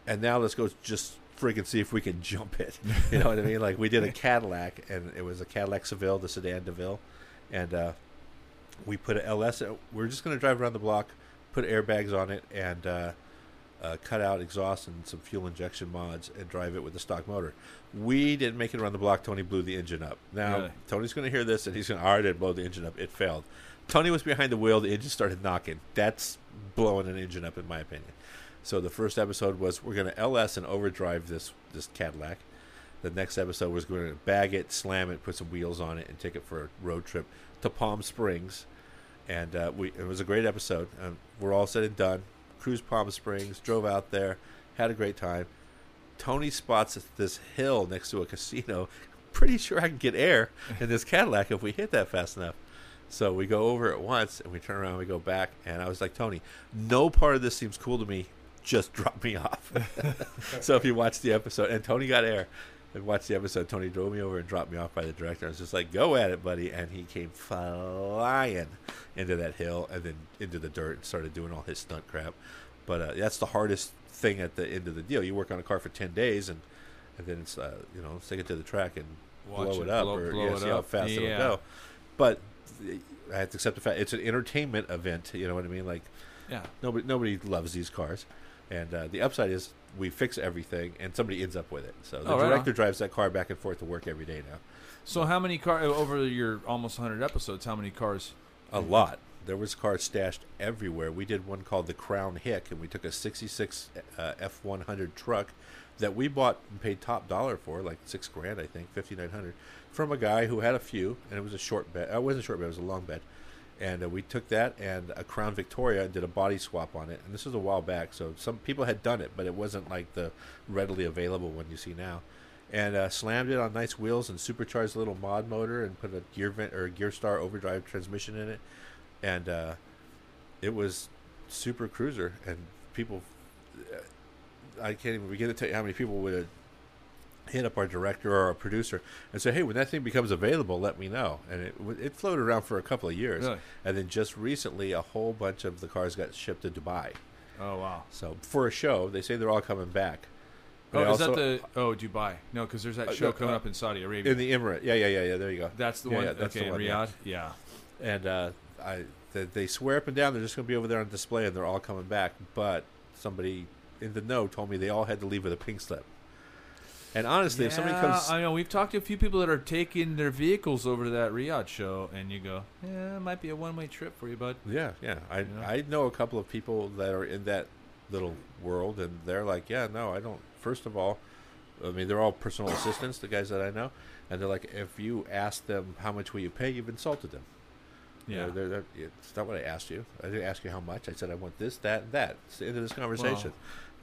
and now let's go just freaking see if we can jump it. You know what I mean? Like we did a Cadillac, and it was a Cadillac Seville, the sedan DeVille, and uh, we put an LS. uh, We're just going to drive around the block, put airbags on it, and uh, uh, cut out exhaust and some fuel injection mods, and drive it with the stock motor. We didn't make it around the block. Tony blew the engine up. Now Really? Tony's going to hear this, and he's going to, I didn't blow the engine up. It failed. Tony was behind the wheel. The engine started knocking. That's blowing an engine up, in my opinion. So the first episode was we're going to LS and overdrive this this Cadillac. The next episode was going to bag it, slam it, put some wheels on it, and take it for a road trip to Palm Springs. And uh, we it was a great episode. Um, we're all said and done. Cruised Palm Springs, drove out there, had a great time. Tony spots this hill next to a casino. Pretty sure I can get air in this Cadillac if we hit that fast enough. So we go over it once and we turn around, we go back, and I was like, Tony, no part of this seems cool to me. Just drop me off. so if you watch the episode, and Tony got air, and watched the episode, Tony drove me over and dropped me off by the director. I was just like, go at it, buddy. And he came flying into that hill and then into the dirt and started doing all his stunt crap. But uh, that's the hardest thing at the end of the deal. You work on a car for 10 days and, and then it's, uh, you know, take it to the track and Watch blow it it up blow- or blow yeah, see how fast Yeah. it'll go. But I have to accept the fact it's an entertainment event. You know what I mean? Like Yeah. nobody nobody loves these cars, and uh, the upside is we fix everything, and somebody ends up with it. So the Oh, right director on. drives that car back and forth to work every day now. So how many car over your almost 100 episodes? How many cars? A lot. There was cars stashed everywhere. We did one called the Crown Hick, and we took a '66 uh, F100 truck that we bought and paid top dollar for, like six grand, I think, fifty nine hundred, from a guy who had a few, and it was a short bed. It wasn't a short bed; it was a long bed. And uh, we took that and a Crown Victoria and did a body swap on it. And this was a while back, so some people had done it, but it wasn't like the readily available one you see now. And uh, slammed it on nice wheels and supercharged a little mod motor and put a Gear Vendor Gear Star overdrive transmission in it and uh, it was super cruiser and people i can't even begin to tell you how many people would hit up our director or our producer and say hey when that thing becomes available let me know and it it floated around for a couple of years Really? and then just recently a whole bunch of the cars got shipped to dubai Oh wow. so for a show they say they're all coming back Oh, They is that the oh Dubai? No, because there's that Uh, show no, coming uh, up in Saudi Arabia. in the emirate yeah yeah yeah yeah there you go that's the Yeah, one. yeah, that's okay, the one, in yeah. Riyadh. Yeah. and uh, I they, they swear up and down they're just going to be over there on display and they're all coming back. But somebody in the know told me they all had to leave with a pink slip. And honestly, if somebody comes, I know we've talked to a few people that are taking their vehicles over to that Riyadh show, and you go, yeah, it might be a one-way trip for you, bud. yeah, yeah, I Yeah. I know a couple of people that are in that little world, and they're like, yeah, no, I don't. First of all, I mean, they're all personal assistants, the guys that I know, and they're like, if you ask them how much will you pay, you've insulted them. You know, Yeah. they're, they're, it's not what I asked you. I didn't ask you how much. I said I want this, that, and that. It's the end of this conversation.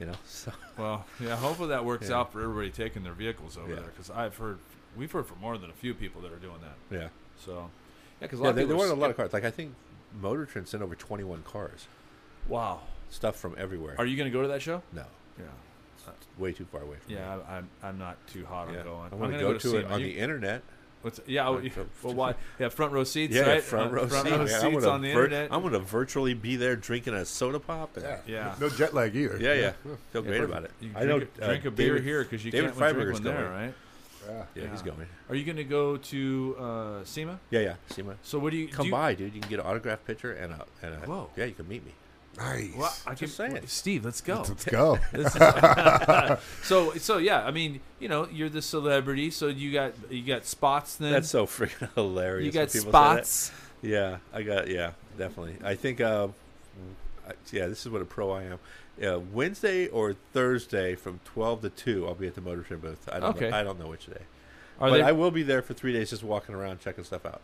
You know, so Well, yeah. Hopefully that works Yeah. out for everybody taking their vehicles over Yeah. there, because I've heard we've heard from more than a few people that are doing that. yeah. So, yeah, because Yeah, they people wanted a lot of cars. Like I think Motor Trend sent over 21 cars, Wow. stuff from everywhere. Are you going to go to that show? no, Yeah. it's way too far away from Yeah, me. I, I'm I'm not too hot yeah. on going. I I'm want to gonna go, to see it on You- the internet. What's yeah? you- so- well, why? Yeah, front row seats, yeah, right? front Uh, row front seat. row man. seats gonna on the vir- internet. I'm going to virtually be there drinking a soda pop. And, Yeah. Yeah. No jet lag either. yeah, yeah. Feel Yeah, great about it. You I know. drink, a- uh, drink a beer David- here because you David can't drink Freiberger's one there, going. right? Yeah. Yeah, he's going. Are you going to go to uh, SEMA? Yeah, yeah. See my. So what do you Come do you, by, dude. You can get an autograph picture and a and a. Whoa. Yeah, you can meet me. Nice. Well, I Just can- saying. Steve. Let's go. Let's go. This is, so so yeah. I mean, you know, you're the celebrity, so you got you got spots then. That's so freaking hilarious. you got people say that. spots. Yeah, I got yeah, definitely. I think uh, yeah, this is what a pro I am. Yeah, Wednesday or Thursday from twelve to two, I'll be at the Motor Trend booth. I don't Okay. know, I don't know which day, Are but they? I will be there for three days, just walking around checking stuff out.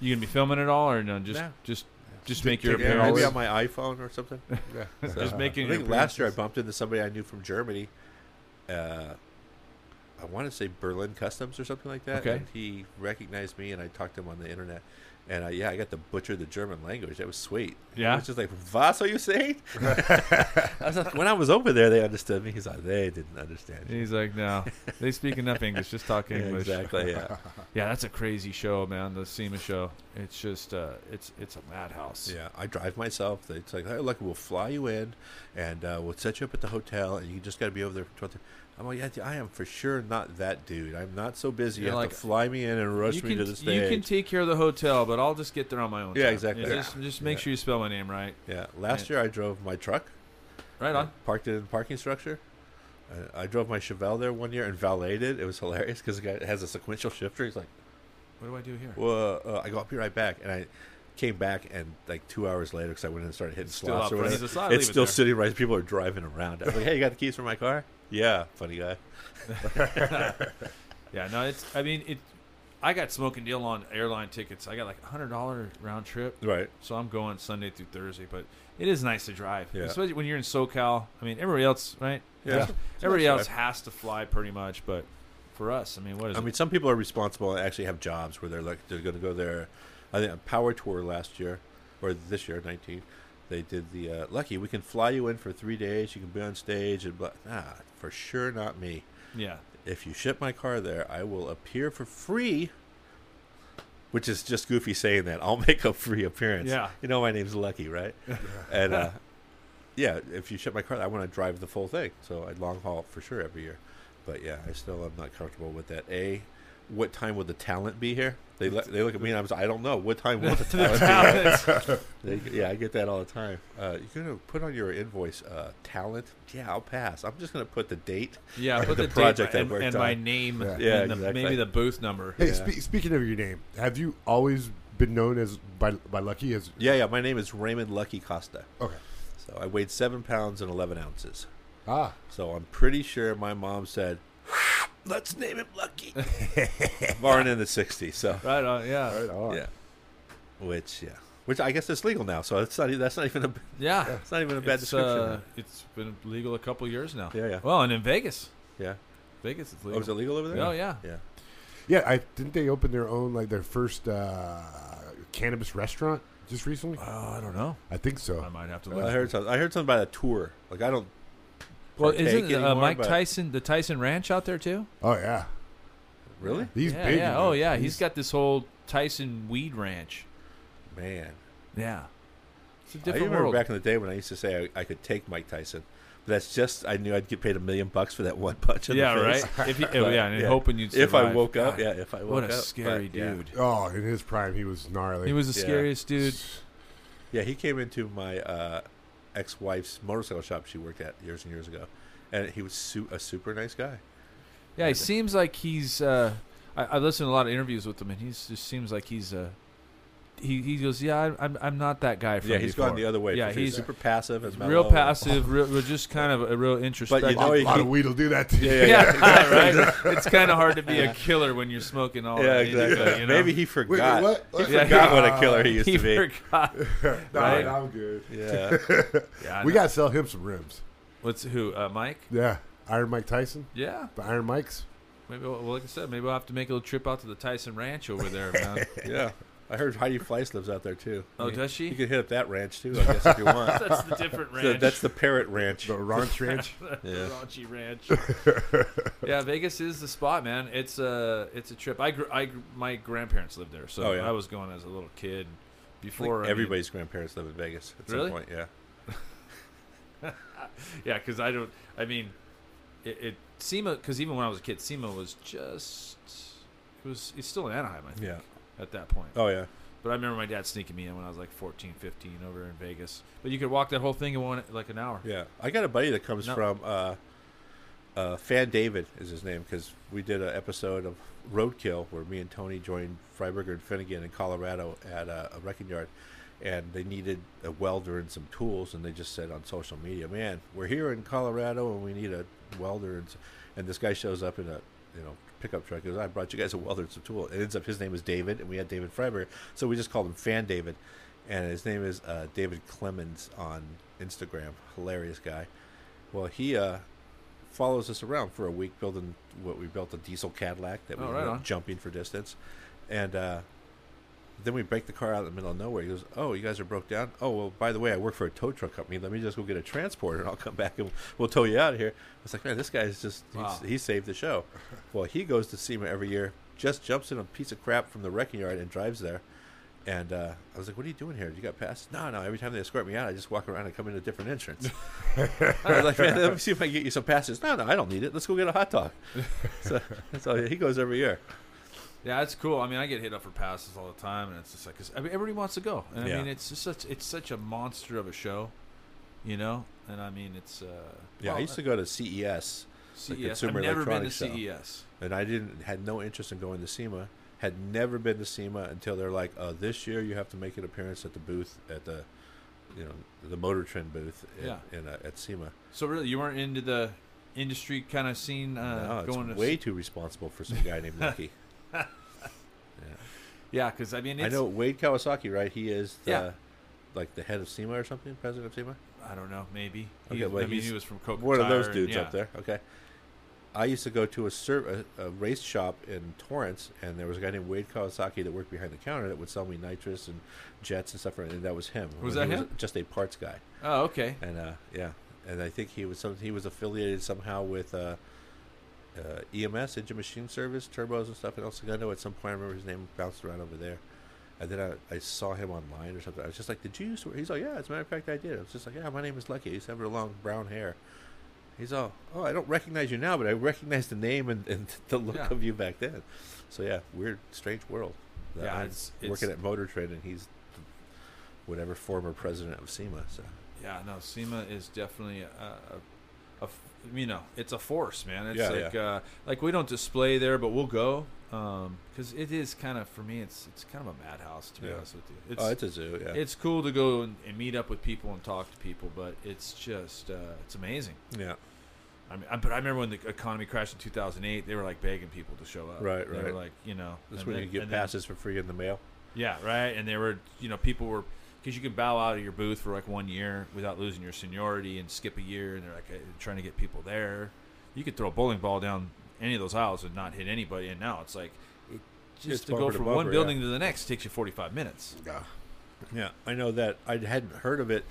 you gonna be filming it all, or no? Just No. just just make your take Yeah, appearance. maybe on my iPhone or something. Yeah. So, Just making I your think last year I appearances. bumped into somebody I knew from Germany. Uh, I want to say Berlin Customs or something like that. Okay. And he recognized me, and I talked to him on the internet. And uh, yeah, I got to butcher the German language. That was sweet. Yeah? It was just like, "Was are you saying?" I was like, when I was over there, they understood me. He's like, they didn't understand. you." He's like, no, they speak enough English. Just talk Yeah, English. exactly. Yeah. Yeah, that's a crazy show, man. The SEMA show. It's just, uh, it's it's a madhouse. Yeah, I drive myself. It's like, hey, look, we'll fly you in, and uh, we'll set you up at the hotel, and you just got to be over there for 12 I'm like, yeah, I am for sure not that dude. I'm not so busy. You You're have like, to fly me in and rush you me can to the stage. you can take care of the hotel, but I'll just get there on my own. Yeah, time. exactly. Just, just make Yeah. sure you spell my name right. yeah, last year I drove my truck. Right on. Parked it in the parking structure. Uh, I drove my Chevelle there one year and valeted. It was hilarious because the guy has a sequential shifter. He's like, What do I do here? well, uh, I go, I'll be right back. And I came back, and like two hours later, because I went in and started hitting Still slots or whatever, He's a- "I'll leave it's still there." sitting right. People are driving around. I was like, hey, you got the keys for my car? Yeah, funny guy. Yeah, no, it's. I mean, it. I got smoking deal on airline tickets. I got like a hundred dollar round trip, Right. so I'm going Sunday through Thursday. But it is nice to drive, Yeah. especially when you're in SoCal. I mean, everybody else, right? Yeah. Everybody else has to fly pretty much, but for us, I mean, what is I it? mean, some people are responsible and actually have jobs where they're like they're going to go there. I think a Power Tour last year or this year, nineteen, they did the uh, lucky. We can fly you in for three days. You can be on stage and blah. Nah, for sure not me. yeah, If you ship my car there, I will appear for free. Which is just goofy saying that. I'll make a free appearance. Yeah. You know my name's Lucky, right? yeah. and uh, yeah, if you ship my car, I want to drive the full thing. So I'd long haul for sure every year. But yeah, I still am not comfortable with that. A, what time would the talent be here? They look, they look at me and I'm like, I don't know. What time will the talent be? here?" They, yeah, I get that all the time. Uh, you're gonna put on your invoice uh, talent? Yeah, I'll pass. I'm just gonna put the date. Yeah, and put the, the project date I and, worked and on. my name, Yeah. and Yeah, the, exactly. maybe the booth number. Hey, Yeah. spe- speaking of your name, have you always been known as by by Lucky as? Yeah, yeah. My name is Raymond Lucky Costa. Okay. So I weighed seven pounds and eleven ounces. Ah, So I'm pretty sure my mom said, "Let's name him Lucky." Born in the '60s, so Right on, yeah, right on. yeah. Which yeah, which I guess it's legal now. So it's not. e- That's not even a. yeah. It's not even a bad It's, description. uh, it's been legal a couple years now. yeah, yeah, Well, and in Vegas, yeah. Vegas it's Oh, legal. is it legal over there? Oh yeah. yeah. Yeah, I didn't they open their own like their first uh, cannabis restaurant just recently? Oh, I don't know. I think so. I might have to Well, look. I heard something. I heard something about a tour. Like I don't. Well, isn't uh, Mike but- Tyson the Tyson Ranch out there too? Oh yeah, Really? he's yeah, big. Yeah. man. Oh yeah, he's got this whole Tyson weed ranch. Man, Yeah. It's a I different remember world. back in the day when I used to say I, I could take Mike Tyson. But that's just I knew I'd get paid a million bucks for that one punch. In yeah, the right. If you, oh, But, yeah, and yeah. hoping you'd If I survive. woke up, God, yeah. If I woke up. What a up, scary but, yeah. dude. Oh, in his prime, he was gnarly. He was the Yeah. scariest dude. Yeah, he came into my uh, ex-wife's motorcycle shop she worked at years and years ago, and he was su- a super nice guy. Yeah, he seems like he's. Uh, I, I listened to a lot of interviews with him, and he just seems like he's. Uh, he he goes, yeah, I- I'm I'm not that guy from yeah, he's before. gone the other way. Yeah, for sure. he's super passive and He's mellow real passive, real, real- just kind of a real introspective. you know a he- lot of weed will do that to you. Yeah, yeah, yeah, right. It's kind of hard to be a killer when you're smoking all yeah, that indica, exactly. you know? Maybe he forgot. wait, what? He Yeah, forgot he- what a killer he used he to be. forgot. Nah, Right. I'm good. Yeah, Yeah, We gotta sell him some rims. What's who? Uh, Mike? Yeah, Iron Mike Tyson, Yeah. the Iron Mikes. Maybe. Well, like I said, maybe we'll have to make a little trip out to the Tyson Ranch over there, man. yeah. I heard Heidi Fleiss lives out there too. Oh, You- does she? You could hit up that ranch too, I guess, if you want. That's the different So ranch. that's the Parrot Ranch. The Ranch Ranch. the Yeah. raunchy ranch. yeah, Vegas is the spot, man. It's a it's a trip. I grew, I grew, my grandparents lived there, so Oh, yeah. I was going as a little kid. I think Before I mean- everybody's grandparents live in Vegas at Really? some point. Yeah. yeah, because I don't. I mean, it, it SEMA because even when I was a kid, SEMA was just it was it's still in Anaheim, I think, Yeah. At that point. Oh yeah. But I remember my dad sneaking me in when I was like 14, 15 over in Vegas. But you could walk that whole thing in one like an hour. Yeah. I got a buddy that comes No. from uh, uh, Fan David is his name because we did an episode of Roadkill where me and Tony joined Freiberger and Finnegan in Colorado at a, a wrecking yard, and they needed a welder and some tools, and they just said on social media, "Man, we're here in Colorado and we need a welder." And, s- and this guy shows up in a you know pickup truck. He goes, "I brought you guys a welder and some tool." It ends up his name is David, and we had David Freiberger, so we just called him Fan David, and his name is uh, David Clemens on Instagram. Hilarious guy. Well, he uh, follows us around for a week building what we built a diesel Cadillac that we Oh, right were on. jumping for distance, and uh, then we break the car out in the middle of nowhere. He goes, "Oh, you guys are broke down. Oh, well, by the way, I work for a tow truck company. Let me just go get a transporter, and I'll come back and we'll tow you out of here." I was like, "Man, this guy's just Wow. he's, he saved the show." Well, he goes to SEMA every year, just jumps in a piece of crap from the wrecking yard and drives there. And uh, I was like, "What are you doing here? Do you got passes?" No, no. Every time they escort me out, I just walk around and come in a different entrance. I was like, "Man, let me see if I can get you some passes." No, no, I don't need it. Let's go get a hot dog. so, so he goes every year. Yeah, it's cool. I mean, I get hit up for passes all the time, and it's just like, cause, I mean, everybody wants to go, and I Yeah. mean, it's just such it's such a monster of a show, you know. And I mean, it's uh, Yeah, well, I used to go to CES, CES. I've Consumer never been to Electronics Show. CES. and I didn't had no interest in going to SEMA. Had never been to SEMA until they're like, uh, "This year you have to make an appearance at the booth at the, you know, the Motor Trend booth in, Yeah. in uh, at SEMA." So really, you weren't into the industry kind of scene uh, no, it's going to way too responsible for some guy named Lucky. Yeah, because I mean, I know Wade Kawasaki, right? He is the, Yeah. like the head of SEMA or something, president of SEMA. I don't know, maybe. Okay, He, well, I mean, he was from Coke. One of those dudes yeah. up there. Okay. I used to go to a, ser- a, a race shop in Torrance, and there was a guy named Wade Kawasaki that worked behind the counter that would sell me nitrous and jets and stuff, and that was him. Was that he him? just a parts guy, Oh, okay. and uh, yeah, and I think he was some, he was affiliated somehow with uh, uh, EMS, Engine Machine Service, turbos and stuff. And also, I know at some point I remember his name bounced around over there. And then I, I saw him online or something. I was just like, "Did you?" Used to work? He's like, "Yeah." As a matter of fact, I did. I was just like, "Yeah, my name is Lucky." I used to have long brown hair. He's all, oh, I don't recognize you now, but I recognize the name and, and the look Yeah. of you back then. So yeah, weird, strange world. Yeah, I'm it's- working it's- at Motor Trend, and he's whatever former president of SEMA. So Yeah, no, SEMA is definitely a, a, a you know, it's a force, man. It's Yeah, like uh, like we don't display there, but we'll go because it is kind of for me. It's it's kind of a madhouse to be Yeah. honest with you. It's oh, it's a zoo. Yeah, it's cool to go and, and meet up with people and talk to people, but it's just uh, it's amazing. yeah, I mean, I, but I remember when the economy crashed in 2008, they were like begging people to show up. Right, They right. were like, you know, that's when then- you get and then- passes for free in the mail. yeah, right. And they were, you know, people were because you can bow out of your booth for like one year without losing your seniority and skip a year, and they're like uh, trying to get people there. You could throw a bowling ball down any of those aisles and not hit anybody. And now it's like it, just It's to go from one building to the next takes you 45 minutes. Yeah. Yeah, I know that I hadn't heard of it,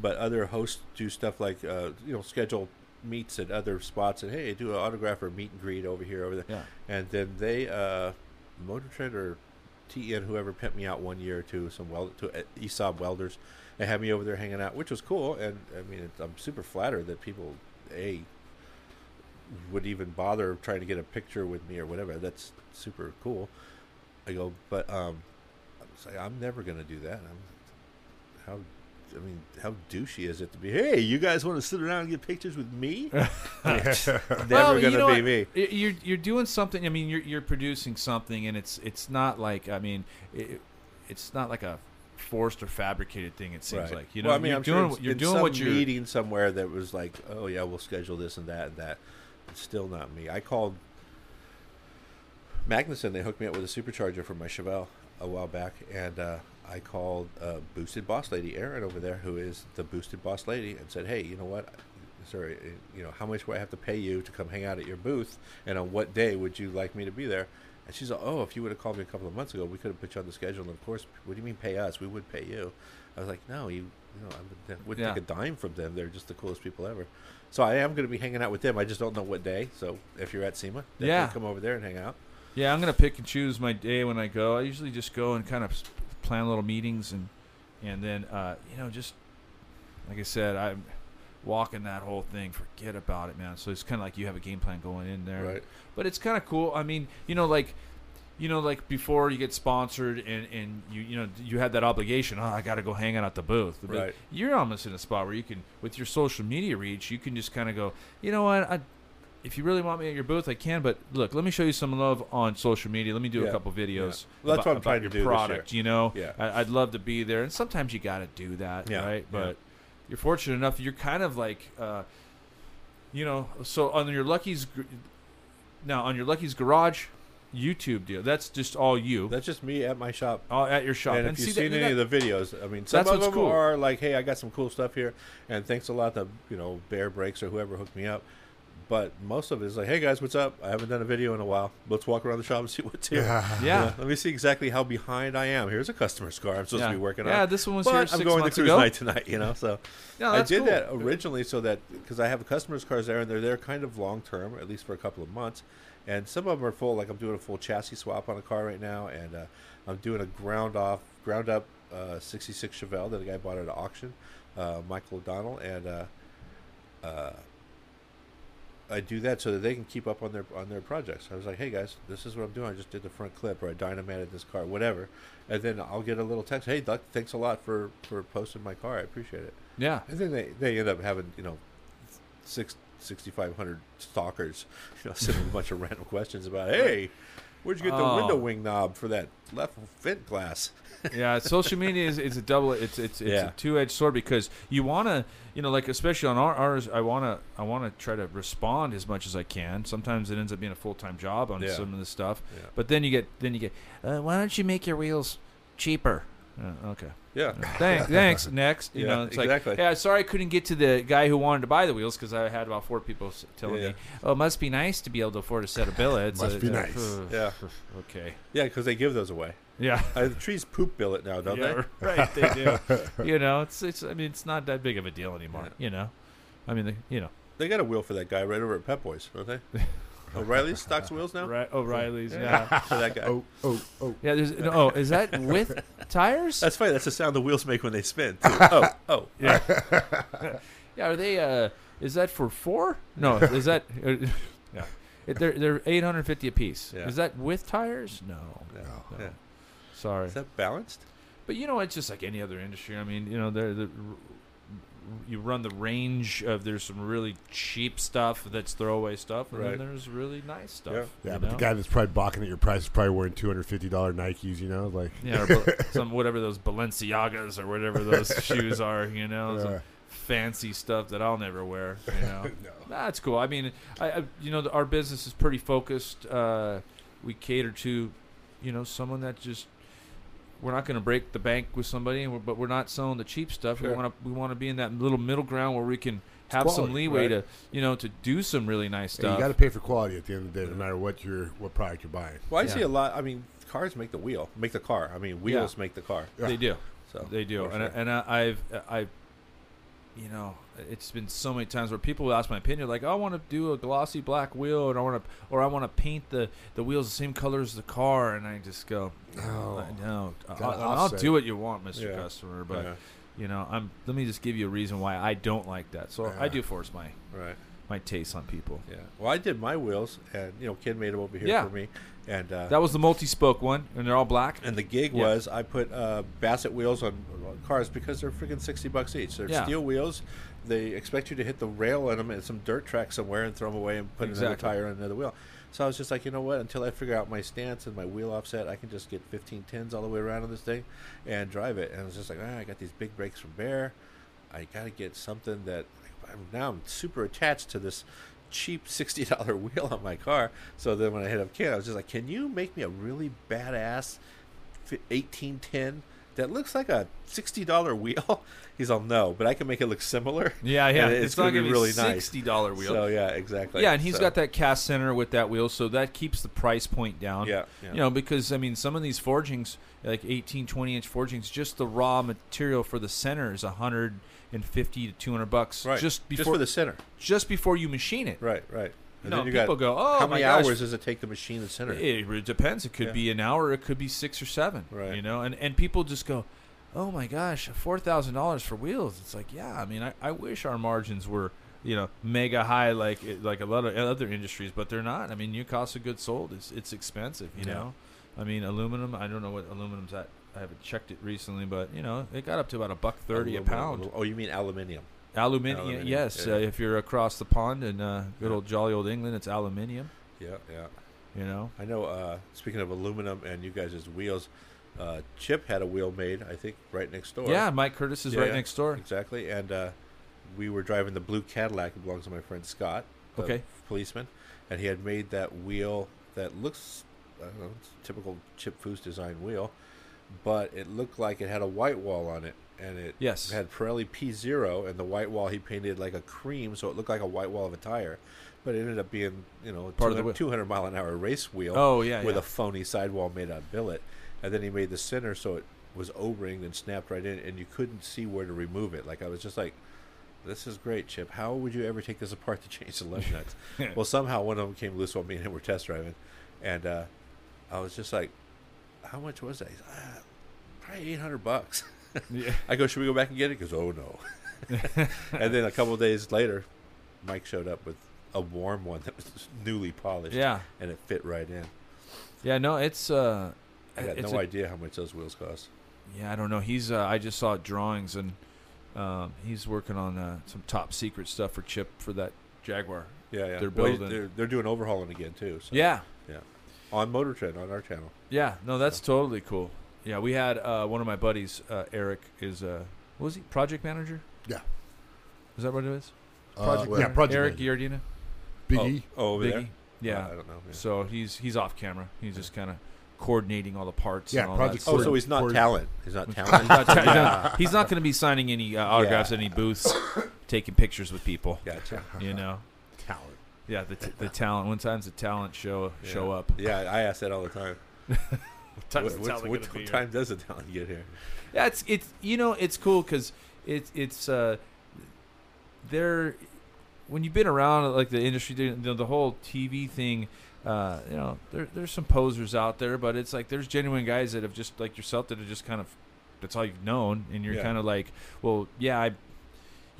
but other hosts do stuff like uh, you know schedule meets at other spots and hey, do an autograph or meet and greet over here over there. Yeah. And then they, uh, Motor Trend or TN, whoever pimped me out one year to some weld to uh, ESAB welders, and had me over there hanging out, which was cool. And I mean, it, I'm super flattered that people a would even bother trying to get a picture with me or whatever. That's super cool. I go, but um, I was like, I'm never gonna do that. I'm how. I mean, how douchey is it to be? Hey, you guys want to sit around and get pictures with me? never Well, gonna know be what? me. You're you're doing something. I mean, you're you're producing something, and it's it's not like I mean, it, it's not like a forced or fabricated thing. It seems Right. like you know. well, I mean, you're I'm doing sure what- you're in doing some what you're. meeting somewhere that was like, oh yeah, we'll schedule this and that and that. Still not me. I called Magnuson. They hooked me up with a supercharger for my Chevelle a while back, and uh, I called uh, Boosted Boss Lady Erin over there, who is the Boosted Boss Lady, and said, hey, you know what? Sorry, you know, how much would I have to pay you to come hang out at your booth, and on what day would you like me to be there? And she's like, oh, if you would have called me a couple of months ago, we could have put you on the schedule. And of course, what do you mean pay us? We would pay you. I was like, no, you, you know, I would, wouldn't Yeah. take a dime from them. They're just the coolest people ever. So I am going to be hanging out with them. I just don't know what day. So if you're at SEMA, Yeah. come over there and hang out. Yeah, I'm gonna pick and choose my day when I go. I usually just go and kind of plan little meetings and and then uh, you know just like I said, I'm walking that whole thing. Forget about it, man. So it's kind of like you have a game plan going in there. Right. But it's kind of cool. I mean, you know, like you know, like before you get sponsored and and you you know you had that obligation. Oh, I got to go hang out at the booth. But Right. You're almost in a spot where you can, with your social media reach, you can just kind of go. You know what? I if you really want me at your booth, I can. But look, let me show you some love on social media. Let me do Yeah. a couple videos. Well, that's about, what I'm trying to do this product. You know, Yeah. I, I'd love to be there, and sometimes you got to do that, Yeah, right? yeah. You're fortunate enough. You're kind of like, uh, you know, so on your Lucky's now on your Lucky's Garage YouTube deal. That's just all you, That's just me at my shop. all at your shop. And if you've seen that- any of the videos, I mean, some of them cool. are like, "Hey, I got some cool stuff here," and thanks a lot to you know Baer Brakes or whoever hooked me up. But most of it is like, "Hey guys, what's up? I haven't done a video in a while. Let's walk around the shop and see what's here." Yeah. Yeah. let me see exactly how behind I am. Here's a customer's car I'm supposed yeah. to be working on. yeah, this one was but here I'm six going to cruise ago. night tonight, you know. So Yeah, I did cool. that originally so that because I have customers' cars there and they're there kind of long term, at least for a couple of months. And some of them are full. Like I'm doing a full chassis swap on a car right now, and uh, I'm doing a ground off, ground up uh, '66 Chevelle that a guy bought at an auction, uh, Michael O'Donnell, and uh, uh, I do that so that they can keep up on their on their projects. I was like, hey guys, this is what I'm doing. I just did the front clip, or I dynamated this car, whatever. And then I'll get a little text, hey Duck, thanks a lot for for posting my car. I appreciate it. Yeah, And then they, they end up having, you know, six, 6,500 stalkers, you know, sending a bunch of random questions about, hey, where'd you get the Oh. window wing knob for that left vent glass? Yeah. Social media is, is a double. It's it's it's Yeah. a two edged sword because you want to, you know, like especially on our, ours, I want to I want to try to respond as much as I can. Sometimes it ends up being a full time job on Yeah. some of this stuff, Yeah. but then you get then you get. Uh, why don't you make your wheels cheaper? Uh, okay. Yeah. Thanks. Thanks. Next, you Yeah, know, it's exactly. like, yeah, sorry, I couldn't get to the guy who wanted to buy the wheels because I had about four people telling Yeah. me, "Oh, it must be nice to be able to afford a set of billets." Must Uh, be uh, nice. uh, Yeah. Okay. Yeah, because they give those away. Yeah. Uh, the trees poop billet now, don't yeah, they? right. They do. you know, it's it's. I mean, it's not that big of a deal anymore. Yeah. You know, I mean, the, you know, They got a wheel for that guy right over at Pep Boys, don't they? O'Reilly's stocks wheels now? right? O'Reilly's. Yeah. For that guy. Oh, oh, oh. Yeah. There's. No, oh, is that with tires? That's funny. That's the sound the wheels make when they spin, too. Oh, oh. yeah. yeah. Are they? Uh, is that for four? No, is that? Uh, yeah, they're they're eight hundred fifty a piece. Yeah. Is that with tires? No, No. no. Yeah. Sorry, Is that balanced? but you know it's just like any other industry. I mean, you know, they're the you run the range of there's some really cheap stuff that's throwaway stuff, and Right. then there's really nice stuff. Yeah. Yeah, but know? the guy that's probably balking at your price is probably wearing two hundred fifty dollar Nikes. You know, like Yeah, or some whatever those Balenciagas or whatever those shoes are, you know, some uh, fancy stuff that I'll never wear. You know, no. that's cool. I mean, I, I you know, the, our business is pretty focused. Uh, we cater to, you know, someone that just we're not going to break the bank with somebody, we're, but we're not selling the cheap stuff. We want to we want to be in that little middle ground where we can have some leeway right. to you know to do some really nice Hey, stuff. you got to pay for quality at the end of the day, no mm-hmm. matter what your what product you're buying. Well, I Yeah. see a lot. I mean, cars make the wheel, make the car. I mean, wheels make the car. Yeah. They do. So They do, for and I, sure. and I, I've I, you know, it's been so many times where people will ask my opinion, like, "Oh, I want to do a glossy black wheel, and I want to, or I want to paint the the wheels the same color as the car," and I just go, No. "No, I'll, I'll do what you want, Mister Yeah. Customer, but Yeah, you know, I'm. Let me just give you a reason why I don't like that. So I do force my right. my taste on people. Yeah. Well, I did my wheels, and you know, kid made them over here Yeah. for me, and uh, That was the multi-spoke one, and they're all black. and the gig Yeah. was I put uh, Bassett wheels on cars because they're freaking sixty bucks each. They're Yeah. steel wheels. They expect you to hit the rail on them at some dirt track somewhere and throw them away and put another tire on another wheel. So I was just like, you know what? Until I figure out my stance and my wheel offset, I can just get 15 tens all the way around on this thing and drive it. And I was just like, ah, I got these big brakes from Baer. I got to get something that I'm, now I'm super attached to this cheap sixty dollar wheel on my car. So then when I hit up Ken, I was just like, "Can you make me a really badass eighteen ten that looks like a sixty dollar wheel?" He's all, "No, but I can make it look similar." yeah, yeah, And it's, it's not gonna going be to be really nice. sixty dollar wheel. So yeah, exactly. yeah, and he's So, got that cast center with that wheel, so that keeps the price point down. Yeah, yeah. You know, because I mean, some of these forgings, like 18, 20 inch forgings, just the raw material for the center is 150 to 200 bucks right. just just before for the center. just before you machine it. Right, right. And you people got go, "Oh, how many gosh." hours does it take the machine the center? It, it depends. It could Yeah. be an hour. It could be six or seven. Right. You know, and and people just go, "Oh my gosh, four thousand dollars for wheels." It's like, yeah. I mean, I, I wish our margins were you know mega high like like a lot of other industries, but they're not. I mean, your cost of goods sold is it's expensive. You Yeah. know, I mean, aluminum. I don't know what aluminum's at. I haven't checked it recently, but you know, it got up to about a buck thirty a pound. Oh, you mean aluminium? Aluminium, Aluminium, yes. yeah. Uh, if you're across the pond in uh, good Yeah. old jolly old England, it's aluminium. Yeah, yeah. You know, I know. Uh, speaking of aluminum and you guys' wheels, uh, Chip had a wheel made. I think right next door. yeah. Mike Curtis is Yeah, right next door. Exactly. And uh, we were driving the blue Cadillac. It belongs to my friend Scott, the Okay. policeman, and he had made that wheel that looks, I don't know, typical Chip Foose design wheel, but it looked like it had a white wall on it, and it Yes. had Pirelli P zero, and the white wall he painted like a cream, so it looked like a white wall of a tire. But it ended up being, you know, Part of the 200, 200 mile an hour race wheel Oh yeah, with yeah. a phony sidewall made out of billet, and then he made the center so it was O-ringed and snapped right in, and you couldn't see where to remove it. Like I was just like, "This is great, Chip. How would you ever take this apart to change the lug nuts?" well, somehow one of them came loose while me and him were test driving, and uh, I was just like, "How much was that?" He's like, ah, "Probably eight hundred bucks." yeah. I go, "Should we go back and get it?" He goes, "Oh no." and then a couple of days later, Mike showed up with a warm one that was newly polished, Yeah, and it fit right in. yeah. No, it's uh, I got no a- idea how much those wheels cost. Yeah, I don't know. He's uh, I just saw drawings and um, he's working on uh, some top secret stuff for Chip for that Jaguar. Yeah, yeah. They're Well, building- They're, they're doing Overhaulin' again too. So. Yeah, yeah. On Motor Trend on our channel. yeah. No, that's totally cool. Yeah, we had uh, one of my buddies, uh, Eric, is uh, what was he project manager? Yeah. Is that what it is? Uh, Project yeah, project Eric manager. Giardina. Big oh. Oh, over Biggie. there. Yeah. I don't know. yeah. So he's he's off camera. He's just kind of coordinating all the parts. Yeah, and all project that Oh, so he's not Ford- talent. He's not talent. he's not- he's not going to be signing any uh, autographs Yeah. at any booths, taking pictures with people. gotcha. You know. Talent. Yeah, the, t- the talent. When times the talent show Yeah. show up. Yeah, I ask that all the time. What, the what, what be time does the talent get here? Yeah, it's it's you know it's cool because it's it's uh they're when you've been around like the industry, you know, the whole TV thing. Uh, you know, there there's some posers out there, but it's like there's genuine guys that have just like yourself that are just kind of that's all you've known, and you're Yeah. kind of like, well, yeah, I.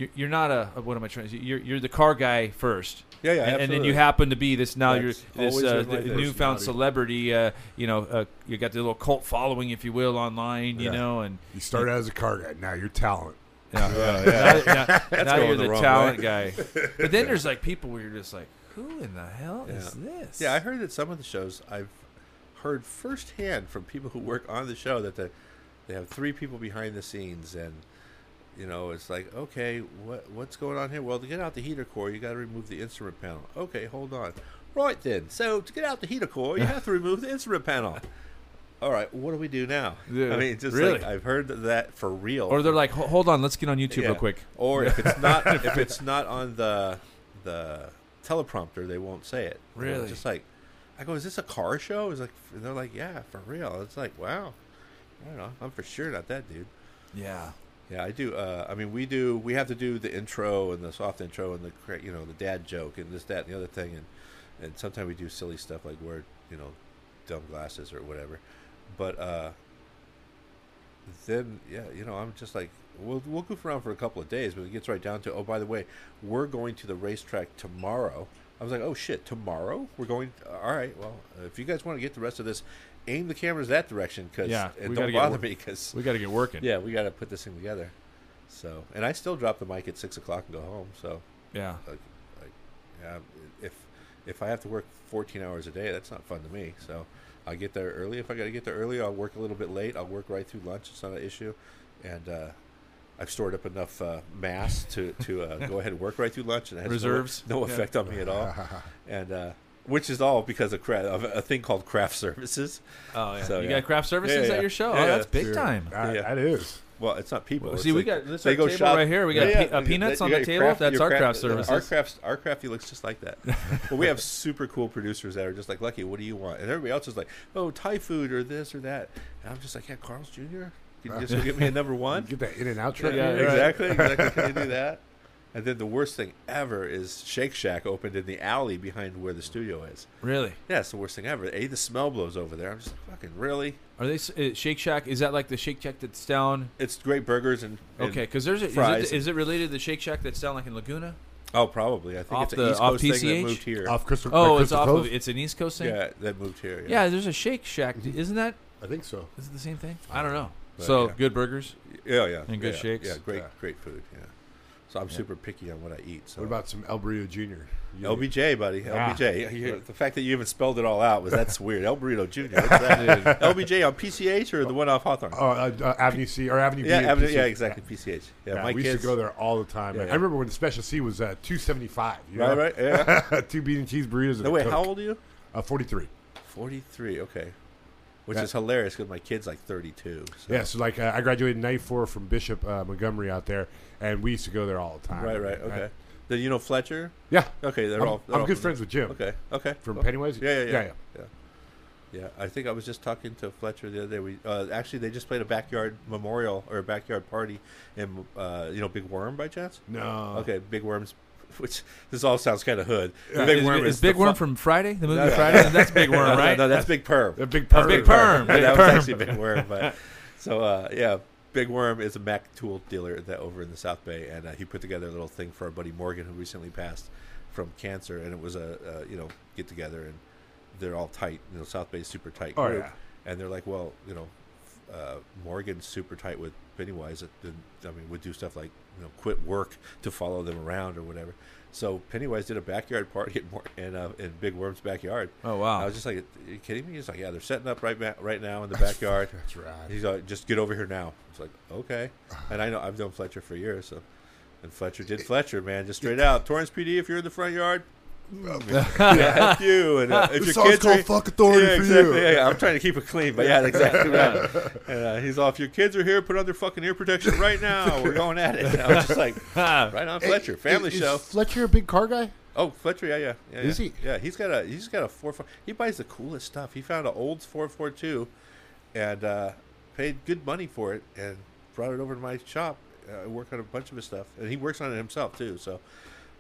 you're, you're not a what am I trying to say? You're you're the car guy first. Yeah, yeah, and, and then you happen to be this now. That's you're this always uh, the newfound celebrity. Uh, you know, uh, you got the little cult following, if you will, online. You Yeah. know, and You started out as a car guy. Now you're talent. yeah, Yeah, now, now- That's now you're the the talent way. guy. But then there's like people where you're just like, who in the hell Yeah. is this? Yeah, I heard that some of the shows I've heard firsthand from people who work on the show that the, they have three people behind the scenes, and you know it's like, okay, what what's going on here? Well, to get out the heater core, you got to remove the instrument panel. Okay, hold on. Right then, so to get out the heater core, you have to remove the instrument panel. All right, what do we do now? Yeah, I mean, just really? like I've heard that for real. Or they're like, hold on, let's get on YouTube Yeah. real quick. Or if it's not if it's not on the the teleprompter, they won't say it. Really? Just like I go, is this a car show? It's like and they're like, yeah, for real. It's like, wow. I don't know. I'm for sure not that dude. Yeah. Yeah, I do. Uh, I mean, we do. We have to do the intro and the soft intro and the you know the dad joke and this that and the other thing and and sometimes we do silly stuff like wear you know dumb glasses or whatever. But uh, then yeah, you know I'm just like we'll we'll goof around for a couple of days, but it gets right down to oh by the way we're going to the racetrack tomorrow. I was like oh shit tomorrow we're going. All right, well if you guys want to get the rest of this, aim the cameras that direction because Yeah, and don't bother me because We got to get working. yeah, we got to put this thing together. So, and I still drop the mic at six o'clock and go home. So, Yeah. like, like, yeah, if if I have to work fourteen hours a day, that's not fun to me. So, I'll get there early. If I got to get there early, I'll work a little bit late. I'll work right through lunch. It's not an issue, and uh, I've stored up enough uh, mass to to uh, go ahead and work right through lunch, and it has Reserves? no, Yeah. effect on me at all. and uh, which is all because of, cra- of a thing called craft services. Oh yeah. So, you yeah. got craft services Yeah, yeah. at your show? Yeah, oh, that's big Sure. time. That, Yeah. that is. Well, it's not people. Well, it's see, we like- got this they go table shop- right here. We got Yeah, pe- uh, peanuts You on got the table. craft- That's our craft- craft services. Our craft, our crafty looks just like that. but we have super cool producers that are just like, Lucky, what do you want? And everybody else is like, oh, Thai food or this or that. And I'm just like, yeah, Carl's Jr. Can you just go get me a number one? Get that in and out Yeah, truck. Yeah, in there. exactly, exactly. Can you do that? And then the worst thing ever is Shake Shack opened in the alley behind where the studio is. Really? Yeah, it's the worst thing ever. A, the smell blows over there. I'm just like, fucking really? Are they s- uh, Shake Shack? Is that like the Shake Shack that's down? It's great burgers and, and Okay, because there's a, is fries. it, is it related to the Shake Shack that's down like in Laguna? Oh, probably. I think Off it's the- an East off Coast thing that moved here. Off Crystal. Oh, by it's Crystal off of it's an East Coast thing. Yeah, that moved here. Yeah, there's a Shake Shack. Isn't that? I think so. Is it the same thing? I don't know. But, so yeah. good burgers. Yeah, yeah. And good yeah, shakes? Yeah, great, Yeah. great food. Yeah. So I'm Yeah. super picky on what I eat. So What about some El Burrito Jr.? LBJ, buddy? Ah. LBJ. You- The fact that you even spelled it all out was that's weird. El Burrito Jr. LBJ on PCH or the one off Hawthorne? Oh, uh, uh, Avenue C or Avenue yeah, B. Avenue, yeah, exactly. PCH. Yeah, Yeah, my we kids. used to go there all the time. Yeah, yeah. I remember when the special C was uh, two seventy five. Right, right. Yeah. Two bean and cheese burritos. And no, a wait. Coke. How old are you? Uh, Forty three. Forty-three. Okay. Which Yeah. is hilarious because my kid's like thirty-two. So. Yeah, so like uh, I graduated in '94 from Bishop uh, Montgomery out there, and we used to go there all the time. Right, right. Okay. Then you know Fletcher. Yeah, Okay, they're I'm, all. they're I'm all good friends with Jim Okay. Okay. from Cool. Pennywise. Yeah, yeah, yeah, yeah. yeah. Yeah, I think I was just talking to Fletcher the other day. We uh, actually they just played a backyard memorial or a backyard party in uh, you know Big Worm by chance. No. Okay, Big Worm's. Which this all sounds kind of hood. Yeah. Big is, Worm is is Big Worm from Friday? The movie No, no. Friday? That's Big Worm, No, no, right? No, that's Big Perm. A big That's perv. Big Perm. Big that Perm. was actually Big Worm. But so uh, yeah, Big Worm is a Mac tool dealer that over in the South Bay, and uh, he put together a little thing for our buddy Morgan, who recently passed from cancer, and it was a uh, you know get together, and they're all tight. You know, South Bay's super tight Oh, group, yeah. and they're like, well, you know, uh, Morgan's super tight with Pennywise. That I mean, would do stuff like you know quit work to follow them around or whatever. So Pennywise did a backyard party Mor- in, uh, in Big Worm's backyard. Oh wow! I was just like, "Are you kidding me?" He's like, "Yeah, they're setting up right ma- right now in the backyard." That's right. He's like, "Just get over here now." It's like, "Okay," and I know I've known Fletcher for years, so and Fletcher did Fletcher, man, just straight out. Torrance PD, if you're in the front yard, yeah, you. And uh, if This your kids called are, "Fuck Authority" yeah, for exactly. you. Yeah, yeah, I'm trying to keep it clean, but yeah, that's exactly right. And uh, he's if your kids are here, put on their fucking ear protection right now. We're going at it. And I was just like, right on, Fletcher, family Is- is show. Fletcher a big car guy? Oh, Fletcher, yeah, yeah, yeah. Is yeah. he? Yeah, he's got a he's got a four four. He buys the coolest stuff. He found an old four four two, and uh, paid good money for it, and brought it over to my shop. Uh, I work on a bunch of his stuff, and he works on it himself too. So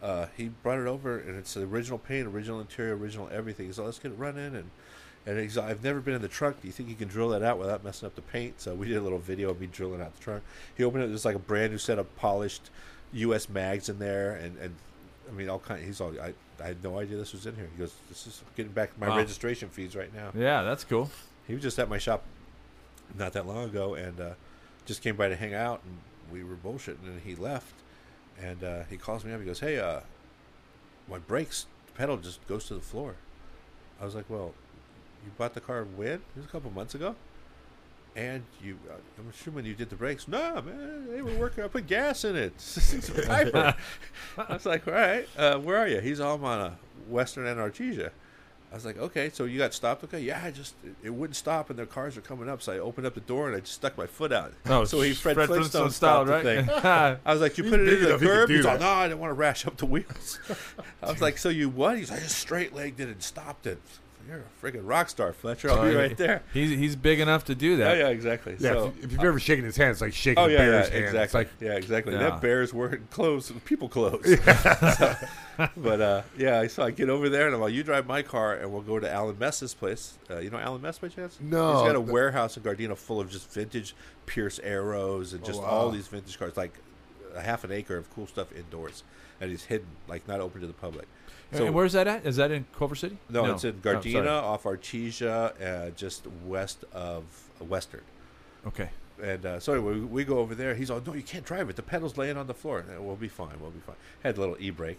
uh, he brought it over, and it's the original paint, original interior, original everything. He's like, let's get it running, and and he's like, I've never been in the trunk. Do you think you can drill that out without messing up the paint? So we did a little video of me drilling out the trunk. He opened it. There's like a brand new set of polished U.S. mags in there, and and I mean all kind. He's all. I I had no idea this was in here. He goes, "This is getting back my Wow. registration fees right now." Yeah, that's cool. He was just at my shop not that long ago, and uh, just came by to hang out, and we were bullshitting, and he left, and uh, he calls me up. He goes, "Hey, uh, my brakes pedal just goes to the floor." I was like, "Well, you bought the car when? It was a couple months ago." And you, uh, I'm assuming you did the brakes. No, man, they were working. I put gas in it. It's a Piper. I was like, all right, uh, where are you? He's all on a Western and Artesia. I was like, okay, so you got stopped? Okay, yeah, I just it, wouldn't stop, and the cars are coming up. So I opened up the door and I just stuck my foot out. Oh, so he Fred, Fred Flintstone, Flintstone stopped style, the thing. right? I was like, you put it in the enough he could curb? He's like, no, I didn't want to rash up the wheels. I was like, so you what? He's like, I just straight legged it and stopped it. You're a friggin' rock star, Fletcher. I'll be Oh, right there. He's he's big enough to do Yeah, that. yeah, exactly. Yeah, so, if, you, if you've ever shaken his hand, it's like shaking Oh a yeah, yeah, bear's hand. exactly. It's like yeah, exactly. Yeah. That bear's wearing clothes, people clothes. So, but uh, yeah, so I get over there and I'm like, you drive my car and we'll go to Alan Mess's place. Uh, you know Alan Mess by chance? No, He's got a the- warehouse in Gardena full of just vintage Pierce Arrows and Oh, just wow. all these vintage cars, like a half an acre of cool stuff indoors, and he's hidden, like not open to the public. So and where's that at? Is that in Culver City? no, it's in Oh. Gardena off Artesia, uh, just west of Western. okay. And uh, so anyway, we, we go over there. He's all, no, you can't drive it. The pedal's laying on the floor. And, we'll be fine. We'll be fine. Had a little e-brake.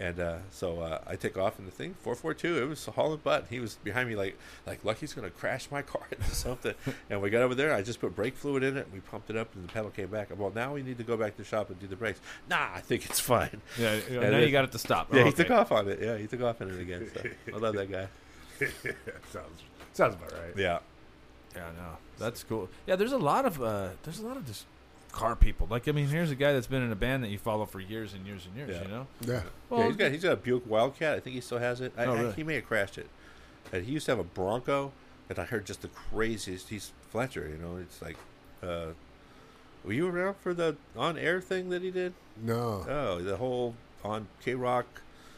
And uh, so uh, I take off in the thing, 442. It was hauling butt. He was behind me like, like Lucky's going to crash my car into something. and we got over there. I just put brake fluid in it. We pumped it up and the pedal came back. Well, now we need to go back to the shop and do the brakes. Nah, I think it's fine. Yeah. Yeah, now it you got it to stop. Yeah, Oh, he okay. took off on it. Yeah, he took off on it again. So I love that guy. sounds sounds about right. Yeah. Yeah, no, that's cool. Yeah, there's a lot of uh, there's a lot of just car people. Like, I mean, here's a guy that's been in a band that you follow for years and years and years. Yeah. You know. Yeah, Well, yeah, he's got he's got a Buick Wildcat. I think he still has it. I, Oh, I- he may have crashed it. And he used to have a Bronco, and I heard just the craziest. He's Fletcher, you know. It's like, uh, were you around for the on-air thing that he did? no. Oh, the whole on KROQ.